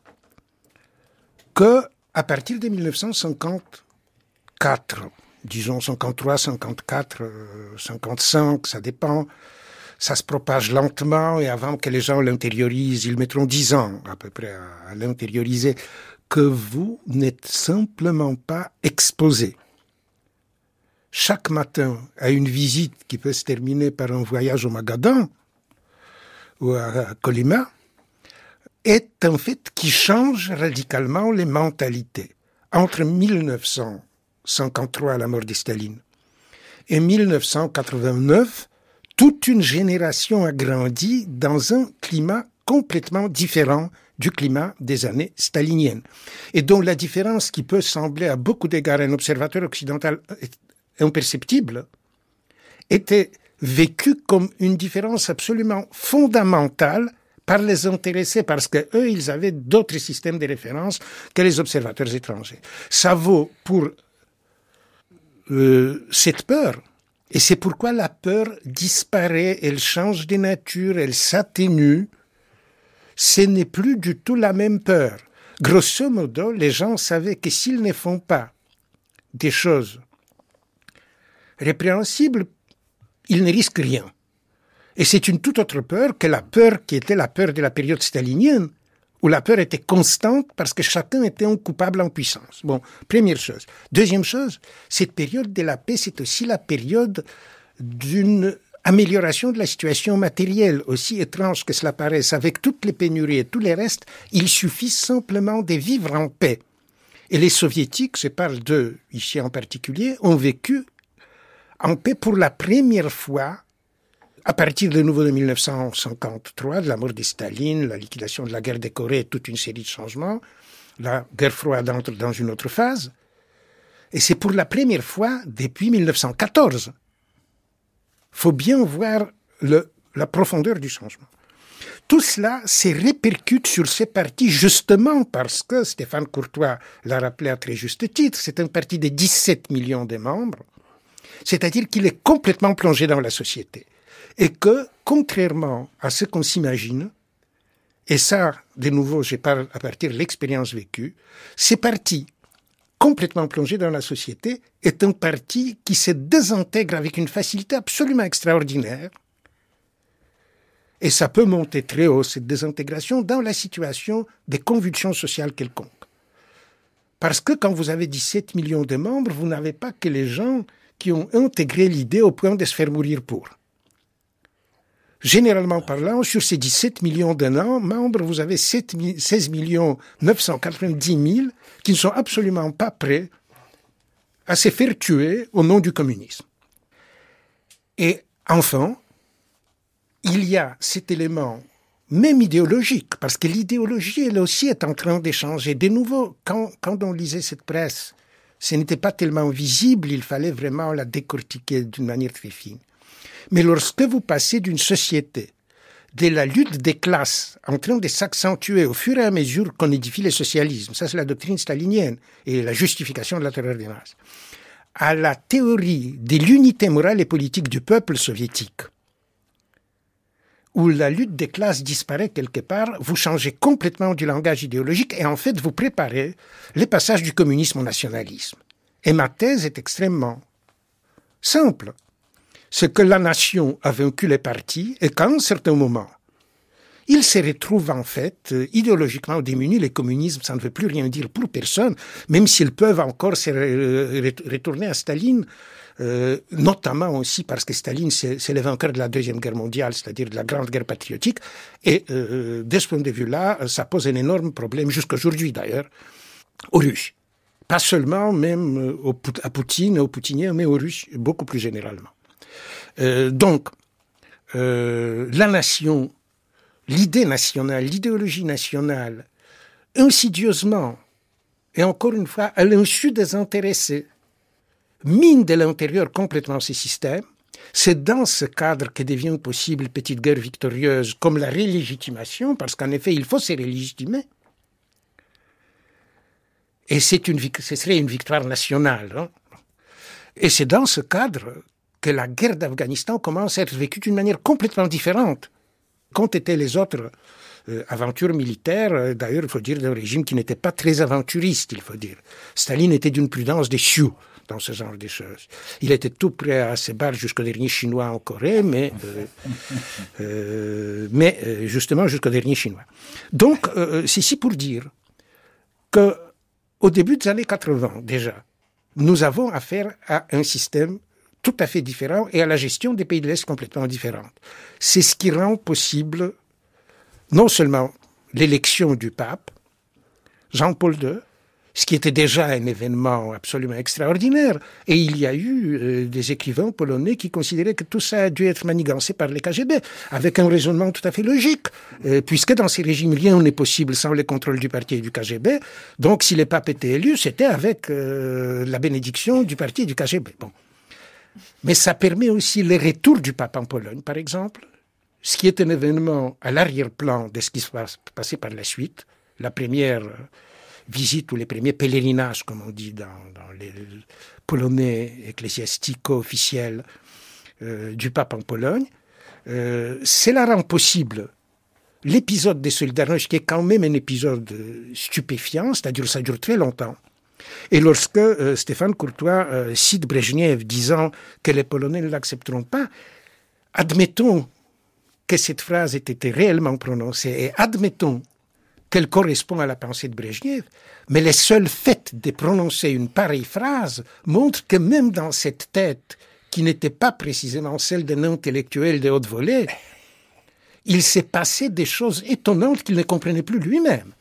[SPEAKER 5] que, à partir de 1954, disons 53, 54, 55, ça dépend, ça se propage lentement et avant que les gens l'intériorisent, ils mettront dix ans à peu près à, l'intérioriser, que vous n'êtes simplement pas exposé chaque matin à une visite qui peut se terminer par un voyage au Magadan ou à Colima, est un fait qui change radicalement les mentalités. Entre 1953, la mort de Staline, et 1989, toute une génération a grandi dans un climat complètement différent du climat des années staliniennes, et dont la différence qui peut sembler à beaucoup d'égards un observateur occidental imperceptible, était vécue comme une différence absolument fondamentale par les intéressés, parce que eux, ils avaient d'autres systèmes de référence que les observateurs étrangers. Ça vaut pour euh, cette peur. Et c'est pourquoi la peur disparaît, elle change de nature, elle s'atténue. Ce n'est plus du tout la même peur. Grosso modo, les gens savaient que s'ils ne font pas des choses répréhensibles, ils ne risquent rien. Et c'est une toute autre peur que la peur qui était la peur de la période stalinienne, où la peur était constante parce que chacun était un coupable en puissance. Bon, première chose. Deuxième chose, cette période de la paix, c'est aussi la période d'une amélioration de la situation matérielle, aussi étrange que cela paraisse, avec toutes les pénuries et tous les restes, il suffit simplement de vivre en paix. Et les soviétiques, je parle d'eux ici en particulier, ont vécu en paix pour la première fois à partir de nouveau de 1953, de la mort de Staline, la liquidation de la guerre des Corées, toute une série de changements, la guerre froide entre dans une autre phase. Et c'est pour la première fois depuis 1914. faut bien voir le, la profondeur du changement. Tout cela se répercute sur ces partis justement parce que Stéphane Courtois l'a rappelé à très juste titre, c'est un parti de 17 millions de membres, c'est-à-dire qu'il est complètement plongé dans la société et que, contrairement à ce qu'on s'imagine, et ça, de nouveau, je parle à partir de l'expérience vécue, ces partis complètement plongés dans la société est un parti qui se désintègre avec une facilité absolument extraordinaire. Et ça peut monter très haut, cette désintégration, dans la situation des convulsions sociales quelconques. Parce que quand vous avez 17 millions de membres, vous n'avez pas que les gens qui ont intégré l'idée au point de se faire mourir pour. Généralement parlant, sur ces 17 millions de membres, vous avez 7, 16 millions 990 000 qui ne sont absolument pas prêts à se faire tuer au nom du communisme. Et enfin, il y a cet élément même idéologique, parce que l'idéologie, elle aussi, est en train d'échanger. De nouveau, quand on lisait cette presse, ce n'était pas tellement visible, il fallait vraiment la décortiquer d'une manière très fine. Mais lorsque vous passez d'une société de la lutte des classes en train de s'accentuer au fur et à mesure qu'on édifie le socialisme, ça c'est la doctrine stalinienne et la justification de la terreur des masses, à la théorie de l'unité morale et politique du peuple soviétique, où la lutte des classes disparaît quelque part, vous changez complètement du langage idéologique et en fait vous préparez les passages du communisme au nationalisme. Et ma thèse est extrêmement simple c'est que la nation a vaincu les partis et qu'à un certain moment, ils se retrouvent en fait euh, idéologiquement démunis. Les communismes, ça ne veut plus rien dire pour personne, même s'ils peuvent encore se retourner à Staline, euh, notamment aussi parce que Staline, c'est le vainqueur de la Deuxième Guerre mondiale, c'est-à-dire de la Grande Guerre patriotique. Et euh, de ce point de vue-là, ça pose un énorme problème, jusqu'aujourd'hui d'ailleurs, aux Russes. Pas seulement même à Poutine, aux Poutiniens, mais aux Russes beaucoup plus généralement. Euh, donc, euh, la nation, l'idée nationale, l'idéologie nationale, insidieusement, et encore une fois, à l'insu des intéressés, mine de l'intérieur complètement ces systèmes. C'est dans ce cadre que devient possible petite guerre victorieuse comme la rélégitimation, parce qu'en effet, il faut se rélégitimer. Et c'est une, ce serait une victoire nationale. Hein. Et c'est dans ce cadre que la guerre d'Afghanistan commence à être vécue d'une manière complètement différente. Qu'ont été les autres euh, aventure militaire, d'ailleurs, il faut dire, d'un régime qui n'était pas très aventuriste, il faut dire. Staline était d'une prudence des sioux dans ce genre de choses. Il était tout prêt à se battre jusqu'au dernier Chinois en Corée, mais, euh, [laughs] euh, mais euh, justement jusqu'au dernier Chinois. Donc, c'est ici pour dire que au début des années 80 déjà, nous avons affaire à un système tout à fait différent et à la gestion des pays de l'Est complètement différente. C'est ce qui rend possible non seulement l'élection du pape, Jean-Paul II, ce qui était déjà un événement absolument extraordinaire. Et il y a eu euh, des écrivains polonais qui considéraient que tout ça a dû être manigancé par les KGB, avec un raisonnement tout à fait logique, euh, puisque dans ces régimes, rien n'est possible sans le contrôle du parti et du KGB. Donc, si les papes étaient élus, c'était avec euh, la bénédiction du parti et du KGB. Bon. Mais ça permet aussi le retour du pape en Pologne, par exemple, ce qui est un événement à l'arrière-plan de ce qui se passe, par la suite. La première visite ou les premiers pèlerinages, comme on dit dans, les polonais ecclésiastico officiels euh, du pape en Pologne. Euh, cela rend possible l'épisode des Solidarność, qui est quand même un épisode stupéfiant, c'est-à-dire ça dure très longtemps. Et lorsque euh, Stéphane Courtois cite Brezhnev disant que les Polonais ne l'accepteront pas, admettons que cette phrase ait été réellement prononcée et admettons qu'elle correspond à la pensée de Brezhnev, mais le seul fait de prononcer une pareille phrase montre que même dans cette tête, qui n'était pas précisément celle d'un intellectuel de haute volée, il s'est passé des choses étonnantes qu'il ne comprenait plus lui-même.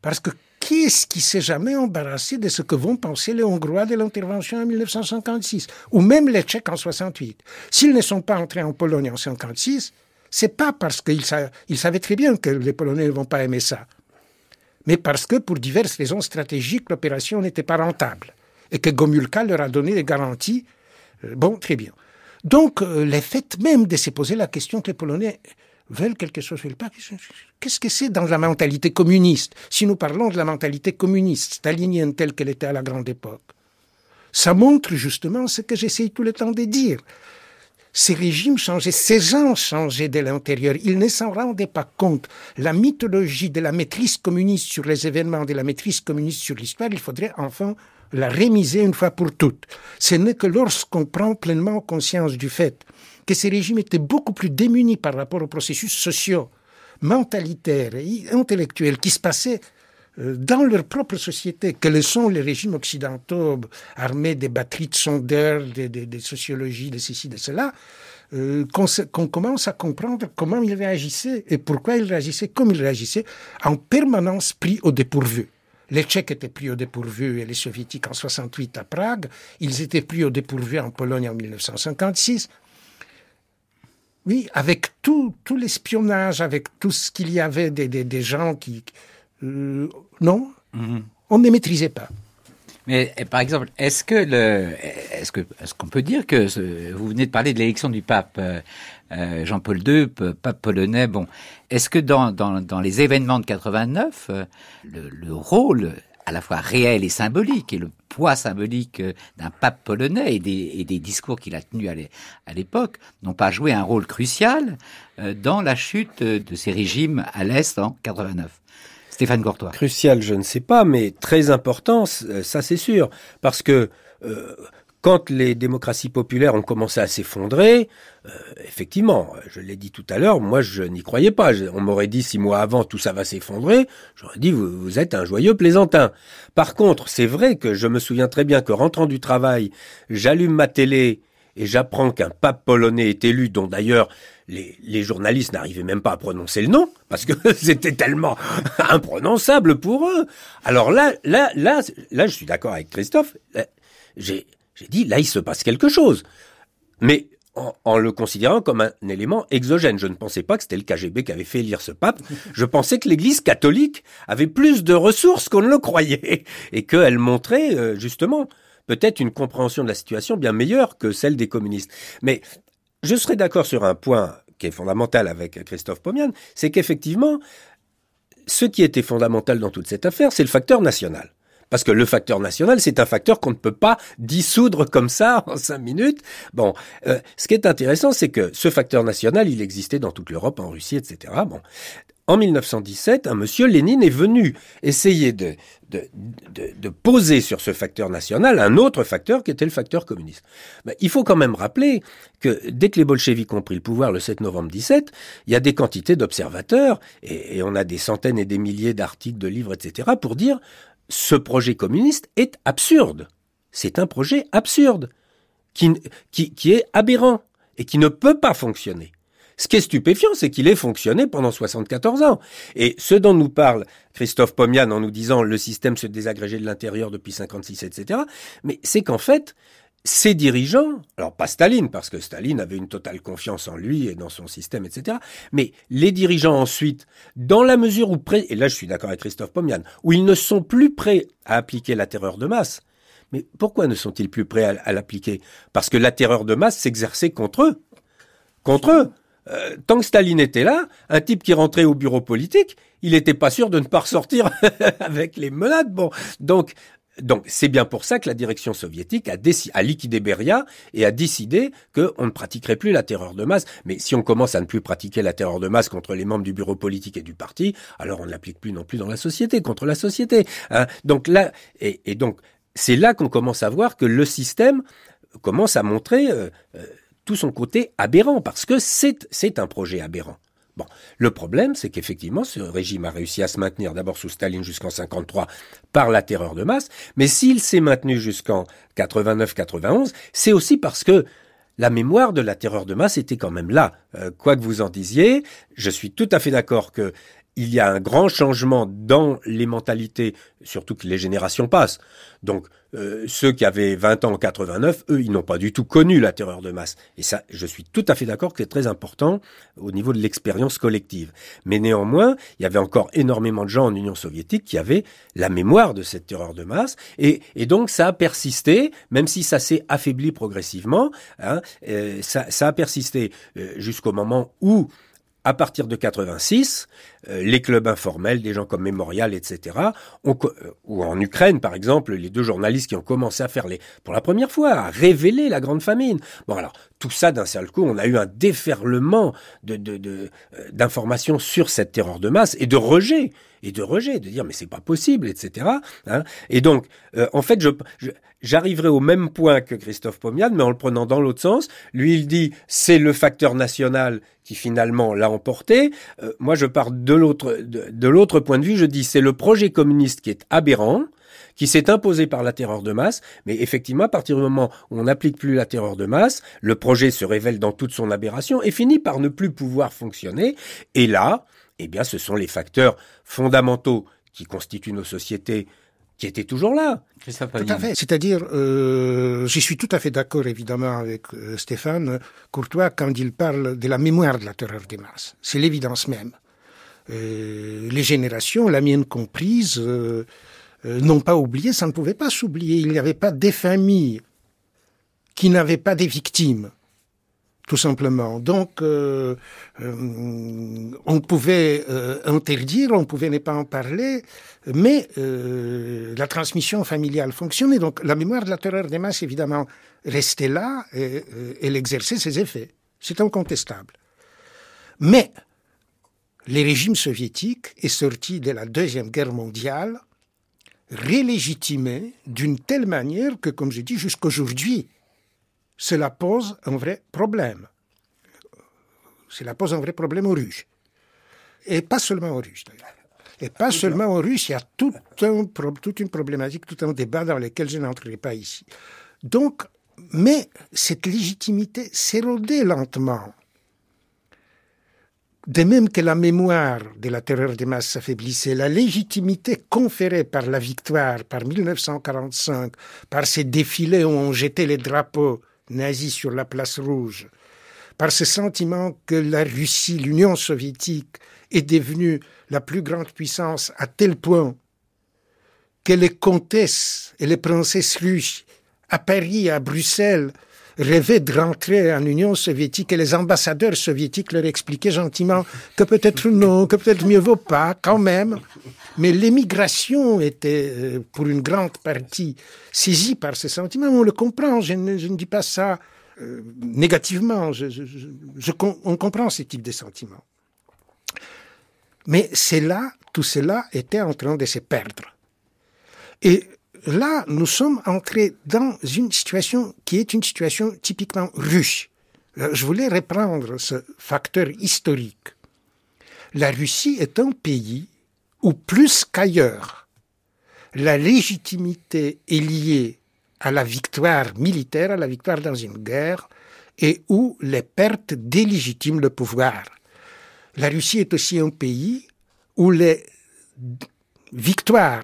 [SPEAKER 5] Parce que qui est-ce qui s'est jamais embarrassé de ce que vont penser les Hongrois de l'intervention en 1956, ou même les Tchèques en 68 S'ils ne sont pas entrés en Pologne en 1956, c'est pas parce qu'ils savaient très bien que les Polonais ne vont pas aimer ça, mais parce que pour diverses raisons stratégiques, l'opération n'était pas rentable et que Gomulka leur a donné des garanties. Euh, bon, très bien. Donc, euh, le fait même de se poser la question que les Polonais veulent quelque chose, veulent pas, qu'est-ce que c'est dans la mentalité communiste? Si nous parlons de la mentalité communiste, stalinienne telle qu'elle était à la grande époque, ça montre justement ce que j'essaie tout le temps de dire ces régimes changeaient, ces gens changeaient de l'intérieur. Ils ne s'en rendaient pas compte. La mythologie de la maîtrise communiste sur les événements, de la maîtrise communiste sur l'histoire, il faudrait enfin la rémiser une fois pour toutes. Ce n'est que lorsqu'on prend pleinement conscience du fait que ces régimes étaient beaucoup plus démunis par rapport aux processus sociaux, mentalitaires et intellectuels qui se passaient euh, dans leur propre société, que le sont les régimes occidentaux armés des batteries de sondeurs, des, des, sociologies, de ceci, de cela, euh, qu'on commence à comprendre comment ils réagissaient et pourquoi ils réagissaient comme ils réagissaient, en permanence pris au dépourvu. Les Tchèques étaient pris au dépourvu et les Soviétiques en 68 à Prague. Ils étaient pris au dépourvu en Pologne en 1956. Oui, avec tout, tout l'espionnage, avec tout ce qu'il y avait des, des, des gens qui, euh, non, mhm. on ne maîtrisait pas.
[SPEAKER 1] Mais par exemple, est-ce que le, est-ce que, est-ce qu'on peut dire que vous venez de parler de l'élection du pape euh, euh, Jean-Paul II, pape polonais. Bon, est-ce que dans, dans, dans, les événements de 89, le, le, rôle à la fois réel et symbolique et le poids symbolique d'un pape polonais et des, discours qu'il a tenus à l'époque n'ont pas joué un rôle crucial dans la chute de ces régimes à l'est en 89 Stéphane Courtois.
[SPEAKER 4] Crucial, je ne sais pas, mais très important, euh, ça c'est sûr. Parce que euh, quand les démocraties populaires ont commencé à s'effondrer, euh, effectivement, je l'ai dit tout à l'heure, moi je n'y croyais pas. On m'aurait dit six mois avant tout ça va s'effondrer, j'aurais dit vous, vous, êtes un joyeux plaisantin. Par contre, c'est vrai que je me souviens très bien que rentrant du travail, j'allume ma télé et j'apprends qu'un pape polonais est élu, dont d'ailleurs les, journalistes n'arrivaient même pas à prononcer le nom, parce que [laughs] c'était tellement [laughs] imprononçable pour eux. Alors là, là, là, là, je suis d'accord avec Christophe. J'ai, dit, là, il se passe quelque chose. Mais en, le considérant comme un élément exogène. Je ne pensais pas que c'était le KGB qui avait fait élire ce pape. [laughs] Je pensais que l'Église catholique avait plus de ressources qu'on ne le croyait [laughs] et qu'elle montrait euh, justement peut-être une compréhension de la situation bien meilleure que celle des communistes. Mais je serais d'accord sur un point qui est fondamental avec Christophe Pomian, c'est qu'effectivement, ce qui était fondamental dans toute cette affaire, c'est le facteur national. Parce que le facteur national, c'est un facteur qu'on ne peut pas dissoudre comme ça [laughs] en cinq minutes. Bon, euh, ce qui est intéressant, c'est que ce facteur national, il existait dans toute l'Europe, en Russie, etc. Bon, en 1917, un monsieur Lénine est venu essayer de, de, de, poser sur ce facteur national un autre facteur qui était le facteur communiste. Mais il faut quand même rappeler que dès que les bolcheviks ont pris le pouvoir le 7 novembre 17, il y a des quantités d'observateurs et on a des centaines et des milliers d'articles, de livres, etc. pour dire ce projet communiste est absurde. C'est un projet absurde qui, est aberrant et qui ne peut pas fonctionner. Ce qui est stupéfiant, c'est qu'il ait fonctionné pendant 74 ans. Et ce dont nous parle Christophe Pomian en nous disant le système se désagrégeait de l'intérieur depuis 56, etc., mais c'est qu'en fait, ces dirigeants, alors pas Staline, parce que Staline avait une totale confiance en lui et dans son système, etc., mais les dirigeants ensuite, dans la mesure où, prêts, et là je suis d'accord avec Christophe Pomian, où ils ne sont plus prêts à appliquer la terreur de masse, mais pourquoi ne sont-ils plus prêts à, l'appliquer? Parce que la terreur de masse s'exerçait contre eux. Contre eux. Euh, tant que Staline était là, un type qui rentrait au bureau politique, il n'était pas sûr de ne pas ressortir [laughs] avec les menades. Bon, donc donc c'est bien pour ça que la direction soviétique a, a liquidé Beria et a décidé qu'on ne pratiquerait plus la terreur de masse. Mais si on commence à ne plus pratiquer la terreur de masse contre les membres du bureau politique et du parti, alors on ne l'applique plus non plus dans la société, contre la société. Hein. Donc là, et, donc c'est là qu'on commence à voir que le système commence à montrer euh, euh, tout son côté aberrant, parce que c'est un projet aberrant. Bon, le problème, c'est qu'effectivement, ce régime a réussi à se maintenir d'abord sous Staline jusqu'en 53 par la terreur de masse, mais s'il s'est maintenu jusqu'en 89-91, c'est aussi parce que la mémoire de la terreur de masse était quand même là. Euh, quoi que vous en disiez, je suis tout à fait d'accord que il y a un grand changement dans les mentalités, surtout que les générations passent. Donc euh, ceux qui avaient 20 ans en 89, eux, ils n'ont pas du tout connu la terreur de masse. Et ça, je suis tout à fait d'accord que c'est très important au niveau de l'expérience collective. Mais néanmoins, il y avait encore énormément de gens en Union soviétique qui avaient la mémoire de cette terreur de masse. Et, donc ça a persisté, même si ça s'est affaibli progressivement, hein, euh, ça, ça, a persisté euh, jusqu'au moment où à partir de 86, euh, les clubs informels, des gens comme Mémorial, etc., euh, ou en Ukraine, par exemple, les deux journalistes qui ont commencé à faire les, pour la première fois, à révéler la grande famine. Bon, alors, tout ça, d'un seul coup, on a eu un déferlement de, euh, d'informations sur cette terreur de masse et de rejet, et de rejet, de dire, mais c'est pas possible, etc. Hein. Et donc, en fait, je, j'arriverai au même point que Christophe Pomian, mais en le prenant dans l'autre sens. Lui, il dit, c'est le facteur national qui finalement l'a emporté. moi, je pars de l'autre de, l'autre point de vue, je dis c'est le projet communiste qui est aberrant, qui s'est imposé par la terreur de masse, mais effectivement, à partir du moment où on n'applique plus la terreur de masse, le projet se révèle dans toute son aberration et finit par ne plus pouvoir fonctionner. Et là, eh bien, ce sont les facteurs fondamentaux qui constituent nos sociétés qui étaient toujours là.
[SPEAKER 5] Tout à fait. C'est-à-dire, euh, je suis tout à fait d'accord évidemment avec euh, Stéphane Courtois quand il parle de la mémoire de la terreur des masses. C'est l'évidence même. Euh, les générations, la mienne comprise, euh, euh, n'ont pas oublié, ça ne pouvait pas s'oublier. Il n'y avait pas des familles qui n'avaient pas des victimes, tout simplement. Donc, on pouvait interdire, on pouvait ne pas en parler, mais la transmission familiale fonctionnait. Donc, la mémoire de la terreur des masses, évidemment, restait là et elle exerçait ses effets. C'est incontestable. Mais les régimes soviétiques est sorti de la Deuxième Guerre mondiale rélégitimé d'une telle manière que, comme je dis, jusqu'aujourd'hui, cela pose un vrai problème. Cela pose un vrai problème aux Russes. Et pas seulement aux Russes, d'ailleurs. Et pas seulement aux Russes, il y a tout un, toute une problématique, tout un débat dans lequel je n'entrerai pas ici. Donc, mais cette légitimité s'érodait lentement de même que la mémoire de la terreur des masses s'affaiblissait, la légitimité conférée par la victoire, par 1945, par ces défilés où on jetait les drapeaux nazis sur la place rouge, par ce sentiment que la Russie, l'Union soviétique, est devenue la plus grande puissance à tel point que les comtesses et les princesses russes à Paris, à Bruxelles, rêvaient de rentrer en Union soviétique et les ambassadeurs soviétiques leur expliquaient gentiment que peut-être non, que peut-être mieux vaut pas quand même. Mais l'émigration était euh, pour une grande partie saisie par ce sentiment. On le comprend, je ne, dis pas ça euh, négativement, on comprend ce type de sentiments. Mais c'est là, tout cela était en train de se perdre. Et là, nous sommes entrés dans une situation qui est une situation typiquement russe. Euh, je voulais reprendre ce facteur historique. La Russie est un pays où plus qu'ailleurs, la légitimité est liée à la victoire militaire, à la victoire dans une guerre, et où les pertes délégitiment le pouvoir. La Russie est aussi un pays où les victoires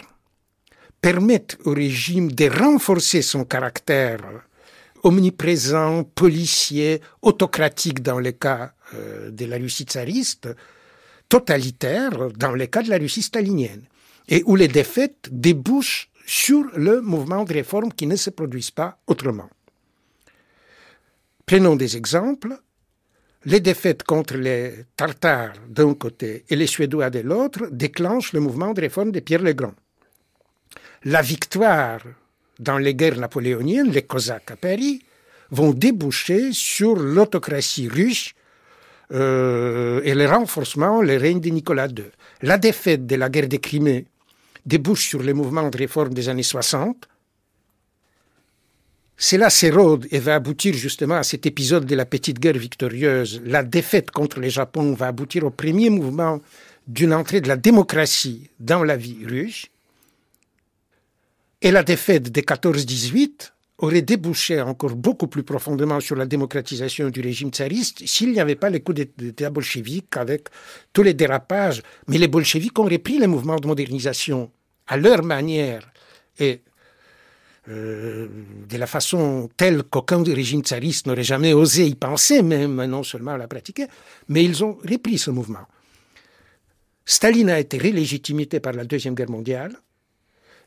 [SPEAKER 5] permettent au régime de renforcer son caractère omniprésent, policier, autocratique dans le cas euh, de la Russie tsariste, totalitaire dans le cas de la Russie stalinienne, et où les défaites débouchent sur le mouvement de réforme qui ne se produisent pas autrement. Prenons des exemples. Les défaites contre les Tartares d'un côté et les Suédois de l'autre déclenchent le mouvement de réforme de Pierre le Grand la victoire dans les guerres napoléoniennes, les Cosaques à Paris, vont déboucher sur l'autocratie russe euh, et le renforcement, le règne de Nicolas II. La défaite de la guerre de Crimée débouche sur le mouvement de réforme des années 60. Cela s'érode et va aboutir justement à cet épisode de la petite guerre victorieuse. La défaite contre le Japon va aboutir au premier mouvement d'une entrée de la démocratie dans la vie russe. Et la défaite des 14-18 aurait débouché encore beaucoup plus profondément sur la démocratisation du régime tsariste s'il n'y avait pas les coups d'État bolcheviques avec tous les dérapages. Mais les bolcheviks ont repris les mouvements de modernisation à leur manière et euh, de la façon telle qu'aucun régime tsariste n'aurait jamais osé y penser, même non seulement à la pratiquer, mais ils ont repris ce mouvement. Staline a été rélégitimé par la Deuxième Guerre mondiale.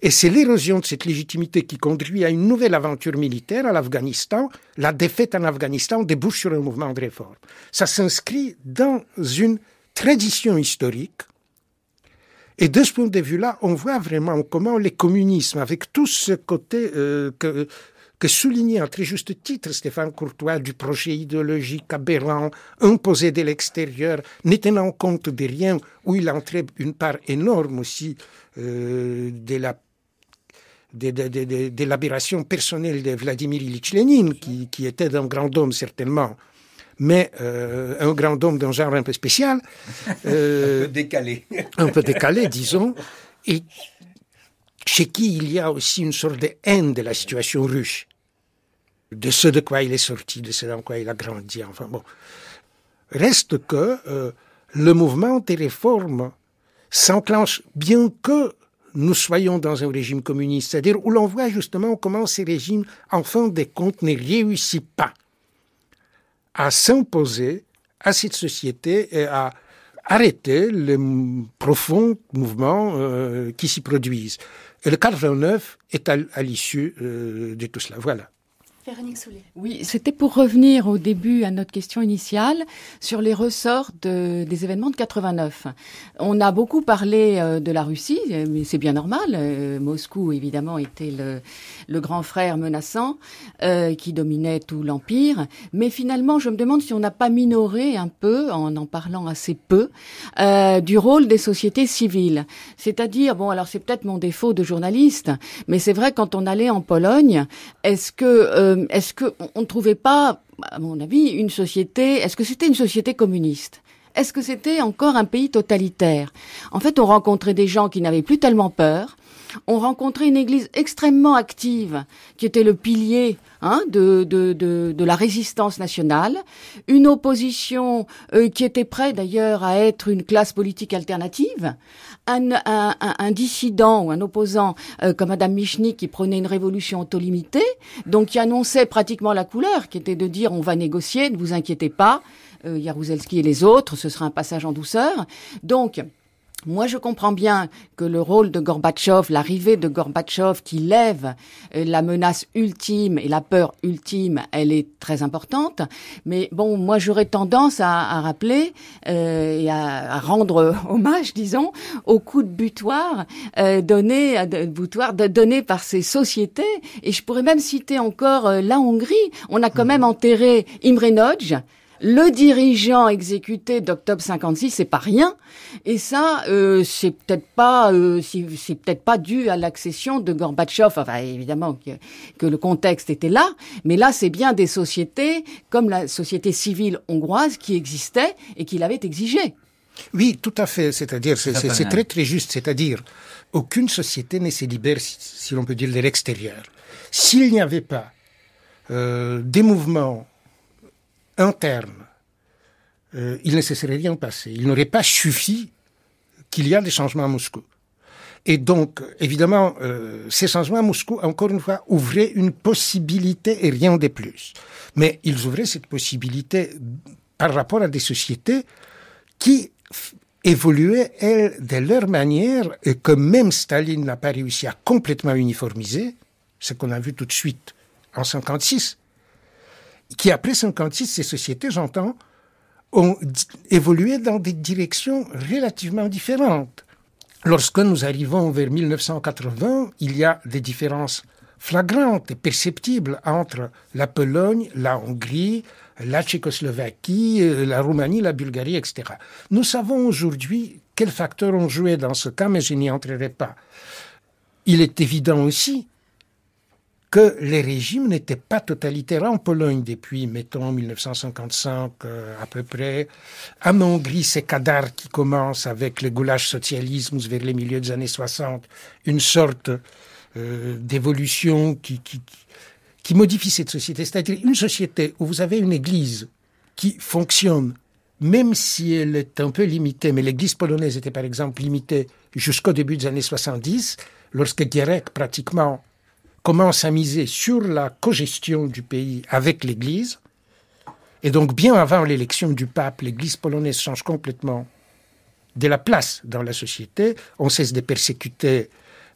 [SPEAKER 5] Et c'est l'érosion de cette légitimité qui conduit à une nouvelle aventure militaire à l'Afghanistan. La défaite en Afghanistan débouche sur un mouvement de réforme. Ça s'inscrit dans une tradition historique. Et de ce point de vue-là, on voit vraiment comment les communismes, avec tout ce côté euh, que, soulignait à très juste titre Stéphane Courtois du projet idéologique aberrant, imposé de l'extérieur, n'étant compte de rien, où il entrait une part énorme aussi euh, de la de, l'aberration personnelle de Vladimir Ilyich Lénine, qui, qui était un grand homme certainement, mais euh, un grand homme d'un genre un peu spécial.
[SPEAKER 4] Euh, [laughs] un peu décalé.
[SPEAKER 5] un peu décalé, disons, et chez qui il y a aussi une sorte de haine de la situation russe, de ce de quoi il est sorti, de ce dans quoi il a grandi. Enfin bon. Reste que euh, le mouvement des réformes s'enclenche bien que nous soyons dans un régime communiste, c'est-à-dire où l'on voit justement comment ces régimes, en fin de compte, ne réussissent pas à s'imposer à cette société et à arrêter les profonds mouvements euh, qui s'y produisent. Et le 89 est à, l'issue euh, de tout cela. Voilà.
[SPEAKER 3] Oui, c'était pour revenir au début à notre question initiale sur les ressorts de, des événements de 89. On a beaucoup parlé euh, de la Russie, mais c'est bien normal. Euh, Moscou, évidemment, était le, le grand frère menaçant euh, qui dominait tout l'empire. Mais finalement, je me demande si on n'a pas minoré un peu, en en parlant assez peu, euh, du rôle des sociétés civiles. C'est-à-dire, bon, alors c'est peut-être mon défaut de journaliste, mais c'est vrai quand on allait en Pologne, est-ce que euh, euh, est-ce qu'on ne trouvait pas, à mon avis, une société, est-ce que c'était une société communiste? Est-ce que c'était encore un pays totalitaire? En fait, on rencontrait des gens qui n'avaient plus tellement peur, on rencontrait une église extrêmement active, qui était le pilier hein, de, de, de, la résistance nationale, une opposition euh, qui était prête d'ailleurs à être une classe politique alternative, un, dissident ou un opposant euh, comme Madame Michny qui prenait une révolution autolimitée, donc qui annonçait pratiquement la couleur, qui était de dire on va négocier, ne vous inquiétez pas, euh, Jaruzelski et les autres, ce sera un passage en douceur. Donc, moi, je comprends bien que le rôle de Gorbatchev, l'arrivée de Gorbatchev qui lève euh, la menace ultime et la peur ultime, elle est très importante. Mais bon, moi, j'aurais tendance à, rappeler euh, et à, rendre [laughs] hommage, disons, au coup de butoir euh, donné, de, butoir donné par ces sociétés. Et je pourrais même citer encore la Hongrie. On a quand mhm. même enterré Imre Nagy, le dirigeant exécuté d'octobre 56, c'est pas rien. Et ça, euh, c'est peut-être pas, euh, c'est peut-être pas dû à l'accession de Gorbatchev. Enfin, évidemment que, que, le contexte était là, mais là, c'est bien des sociétés comme la société civile hongroise qui existait et qui l'avait exigé.
[SPEAKER 5] Oui, tout à fait. C'est-à-dire, c'est très très juste. C'est-à-dire, aucune société ne se libère, si, l'on peut dire, de l'extérieur. S'il n'y avait pas euh, des mouvements interne, euh, il ne se serait rien passé. Il n'aurait pas suffi qu'il y ait des changements à Moscou. Et donc, évidemment, euh, ces changements à Moscou, encore une fois, ouvraient une possibilité et rien de plus. Mais ils ouvraient cette possibilité par rapport à des sociétés qui évoluaient, elles, de leur manière, et que même Staline n'a pas réussi à complètement uniformiser, ce qu'on a vu tout de suite en 56, qui après 56, ces sociétés, j'entends, ont évolué dans des directions relativement différentes. Lorsque nous arrivons vers 1980, il y a des différences flagrantes et perceptibles entre la Pologne, la Hongrie, la Tchécoslovaquie, la Roumanie, la Bulgarie, etc. Nous savons aujourd'hui quels facteurs ont joué dans ce cas, mais je n'y entrerai pas. Il est évident aussi que les régimes n'étaient pas totalitaires en Pologne depuis, mettons, 1955 euh, à peu près. En Hongrie, c'est Kadar qui commence avec le goulash socialisme vers les milieux des années 60, une sorte euh, d'évolution qui, qui, qui modifie cette société. C'est-à-dire une société où vous avez une église qui fonctionne, même si elle est un peu limitée, mais l'église polonaise était par exemple limitée jusqu'au début des années 70, lorsque Gierek pratiquement commence à miser sur la cogestion du pays avec l'Église. Et donc, bien avant l'élection du pape, l'Église polonaise change complètement de la place dans la société. On cesse de persécuter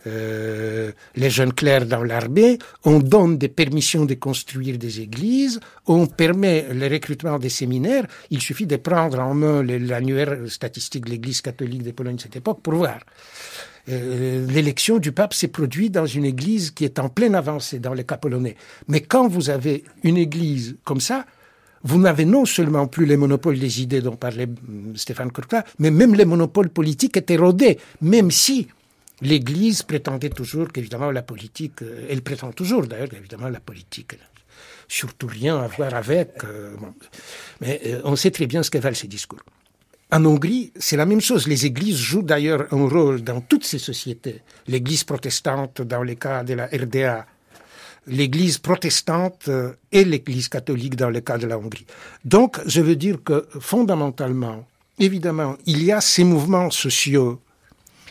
[SPEAKER 5] euh, les jeunes clercs dans l'armée, on donne des permissions de construire des églises, on permet le recrutement des séminaires. Il suffit de prendre en main l'annuaire statistique de l'Église catholique de Pologne de cette époque pour voir. Euh, l'élection du pape s'est produite dans une église qui est en pleine avancée dans le cas polonais. Mais quand vous avez une église comme ça, vous n'avez non seulement plus les monopoles des idées dont parlait hum, Stéphane Courtois, mais même les monopoles politiques étaient rodés, même si l'Église prétendait toujours qu'évidemment la politique, euh, elle prétend toujours d'ailleurs évidemment la politique, surtout rien à voir avec. Euh, mais on sait très bien ce que valent ces discours. En Hongrie, c'est la même chose. Les églises jouent d'ailleurs un rôle dans toutes ces sociétés. L'église protestante dans le cas de la RDA, l'église protestante euh, et l'église catholique dans le cas de la Hongrie. Donc, je veux dire que fondamentalement, évidemment, il y a ces mouvements sociaux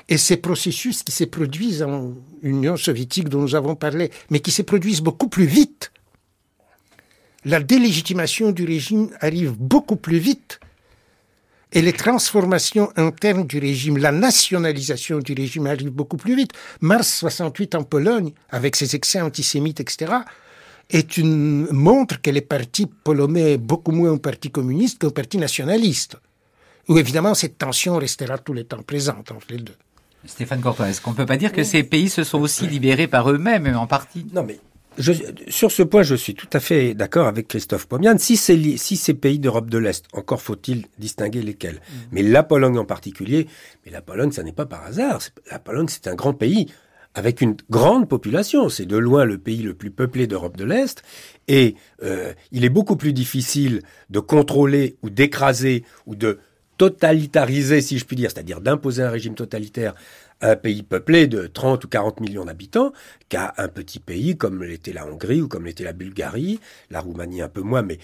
[SPEAKER 5] et ces processus qui se produisent en Union soviétique dont nous avons parlé, mais qui se produisent beaucoup plus vite. La délégitimation du régime arrive beaucoup plus vite et les transformations internes du régime, la nationalisation du régime arrive beaucoup plus vite. Mars 68 en Pologne, avec ses excès antisémites, etc., est une montre que les partis polonais beaucoup moins un parti communiste qu'un parti nationaliste, où évidemment cette tension restera tout le temps présente entre les deux.
[SPEAKER 1] Stéphane Courtois, est-ce qu'on ne peut pas dire que ces pays se sont aussi libérés par eux-mêmes en partie?
[SPEAKER 4] Non, mais sur ce point, je suis tout à fait d'accord avec Christophe Pomian. Si, si ces pays d'Europe de l'Est, encore faut-il distinguer lesquels. Mm. Mais la Pologne en particulier, mais la Pologne, ça n'est pas par hasard. La Pologne, c'est un grand pays avec une grande population. C'est de loin le pays le plus peuplé d'Europe de l'Est. Et euh, il est beaucoup plus difficile de contrôler ou d'écraser ou de totalitariser, si je puis dire, c'est-à-dire d'imposer un régime totalitaire un pays peuplé de 30 ou 40 millions d'habitants qu'à un petit pays comme l'était la Hongrie ou comme l'était la Bulgarie, la Roumanie un peu moins, mais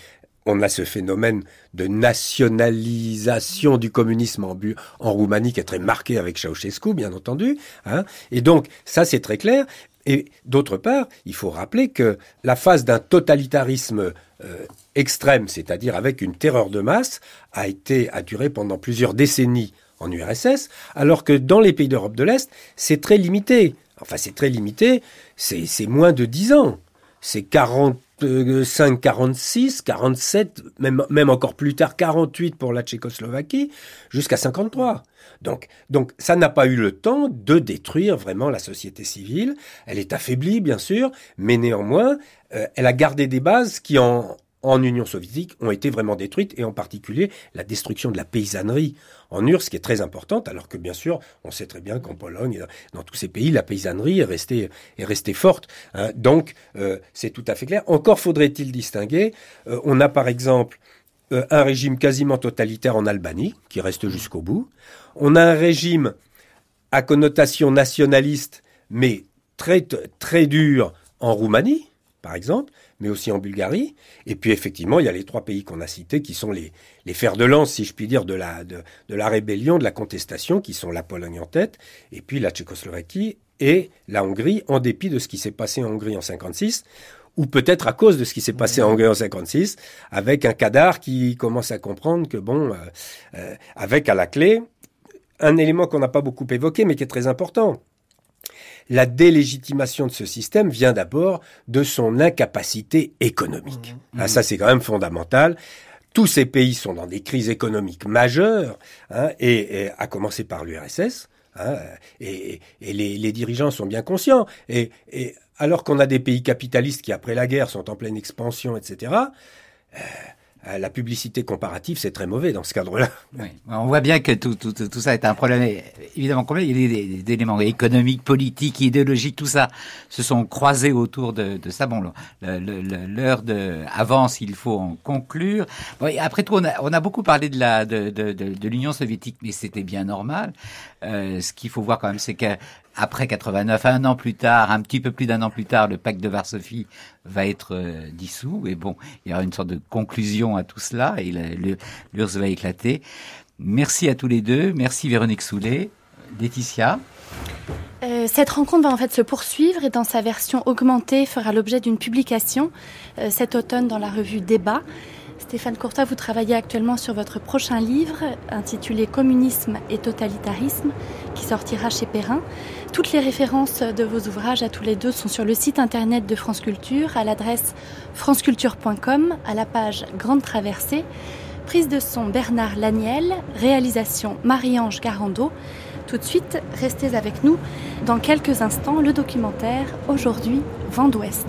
[SPEAKER 4] on a ce phénomène de nationalisation du communisme en, Roumanie qui est très marqué avec Ceausescu, bien entendu. Hein. Et donc, ça c'est très clair. Et d'autre part, il faut rappeler que la phase d'un totalitarisme euh, extrême, c'est-à-dire avec une terreur de masse, a duré pendant plusieurs décennies en URSS, alors que dans les pays d'Europe de l'Est, c'est très limité. Enfin, c'est très limité, c'est moins de 10 ans. C'est 45, 46, 47, même, même encore plus tard, 48 pour la Tchécoslovaquie, jusqu'à 53. Donc, donc ça n'a pas eu le temps de détruire vraiment la société civile. Elle est affaiblie, bien sûr, mais néanmoins, euh, elle a gardé des bases qui, en, en Union soviétique ont été vraiment détruites, et en particulier la destruction de la paysannerie en URSS, qui est très importante, alors que bien sûr, on sait très bien qu'en Pologne, dans tous ces pays, la paysannerie est restée, est restée forte. Hein. Donc, euh, c'est tout à fait clair. Encore faudrait-il distinguer. Euh, on a par exemple euh, un régime quasiment totalitaire en Albanie, qui reste jusqu'au bout. On a un régime à connotation nationaliste, mais très dur en Roumanie, par exemple mais aussi en Bulgarie. Et puis effectivement, il y a les trois pays qu'on a cités qui sont les, les fers de lance, si je puis dire, de la, de, la rébellion, de la contestation, qui sont la Pologne en tête, et puis la Tchécoslovaquie et la Hongrie, en dépit de ce qui s'est passé en Hongrie en 56, ou peut-être à cause de ce qui s'est passé en Hongrie en 56, avec un cadar qui commence à comprendre que, bon, euh, euh, avec à la clé, un élément qu'on n'a pas beaucoup évoqué, mais qui est très important, la délégitimation de ce système vient d'abord de son incapacité économique. Mmh. Ah, ça, c'est quand même fondamental. Tous ces pays sont dans des crises économiques majeures, hein, et, à commencer par l'URSS. Hein, et, les, dirigeants sont bien conscients. Et, alors qu'on a des pays capitalistes qui, après la guerre, sont en pleine expansion, etc., euh, la publicité comparative, c'est très mauvais dans ce cadre-là.
[SPEAKER 1] Oui. On voit bien que tout, tout, tout, ça est un problème évidemment complexe. Il y a des, des, éléments économiques, politiques, idéologiques, tout ça se sont croisés autour de, de ça. Bon, l'heure de avance, il faut en conclure. Bon, après tout, on a, on a, beaucoup parlé de la de, de, de l'Union soviétique, mais c'était bien normal. Euh, ce qu'il faut voir quand même, c'est que après 89, un an plus tard, un petit peu plus d'un an plus tard, le pacte de Varsovie va être euh, dissous. Et bon, il y aura une sorte de conclusion à tout cela et l'URSS va éclater. Merci à tous les deux. Merci Véronique Soulet. Laetitia?
[SPEAKER 2] Euh, cette rencontre va en fait se poursuivre et dans sa version augmentée fera l'objet d'une publication euh, cet automne dans la revue Débat. Stéphane Courtois, vous travaillez actuellement sur votre prochain livre intitulé Communisme et totalitarisme qui sortira chez Perrin. Toutes les références de vos ouvrages à tous les deux sont sur le site internet de France Culture à l'adresse franceculture.com à la page Grande Traversée. Prise de son Bernard Laniel, réalisation Marie-Ange Garando. Tout de suite, restez avec nous. Dans quelques instants, le documentaire Aujourd'hui, Vent d'Ouest.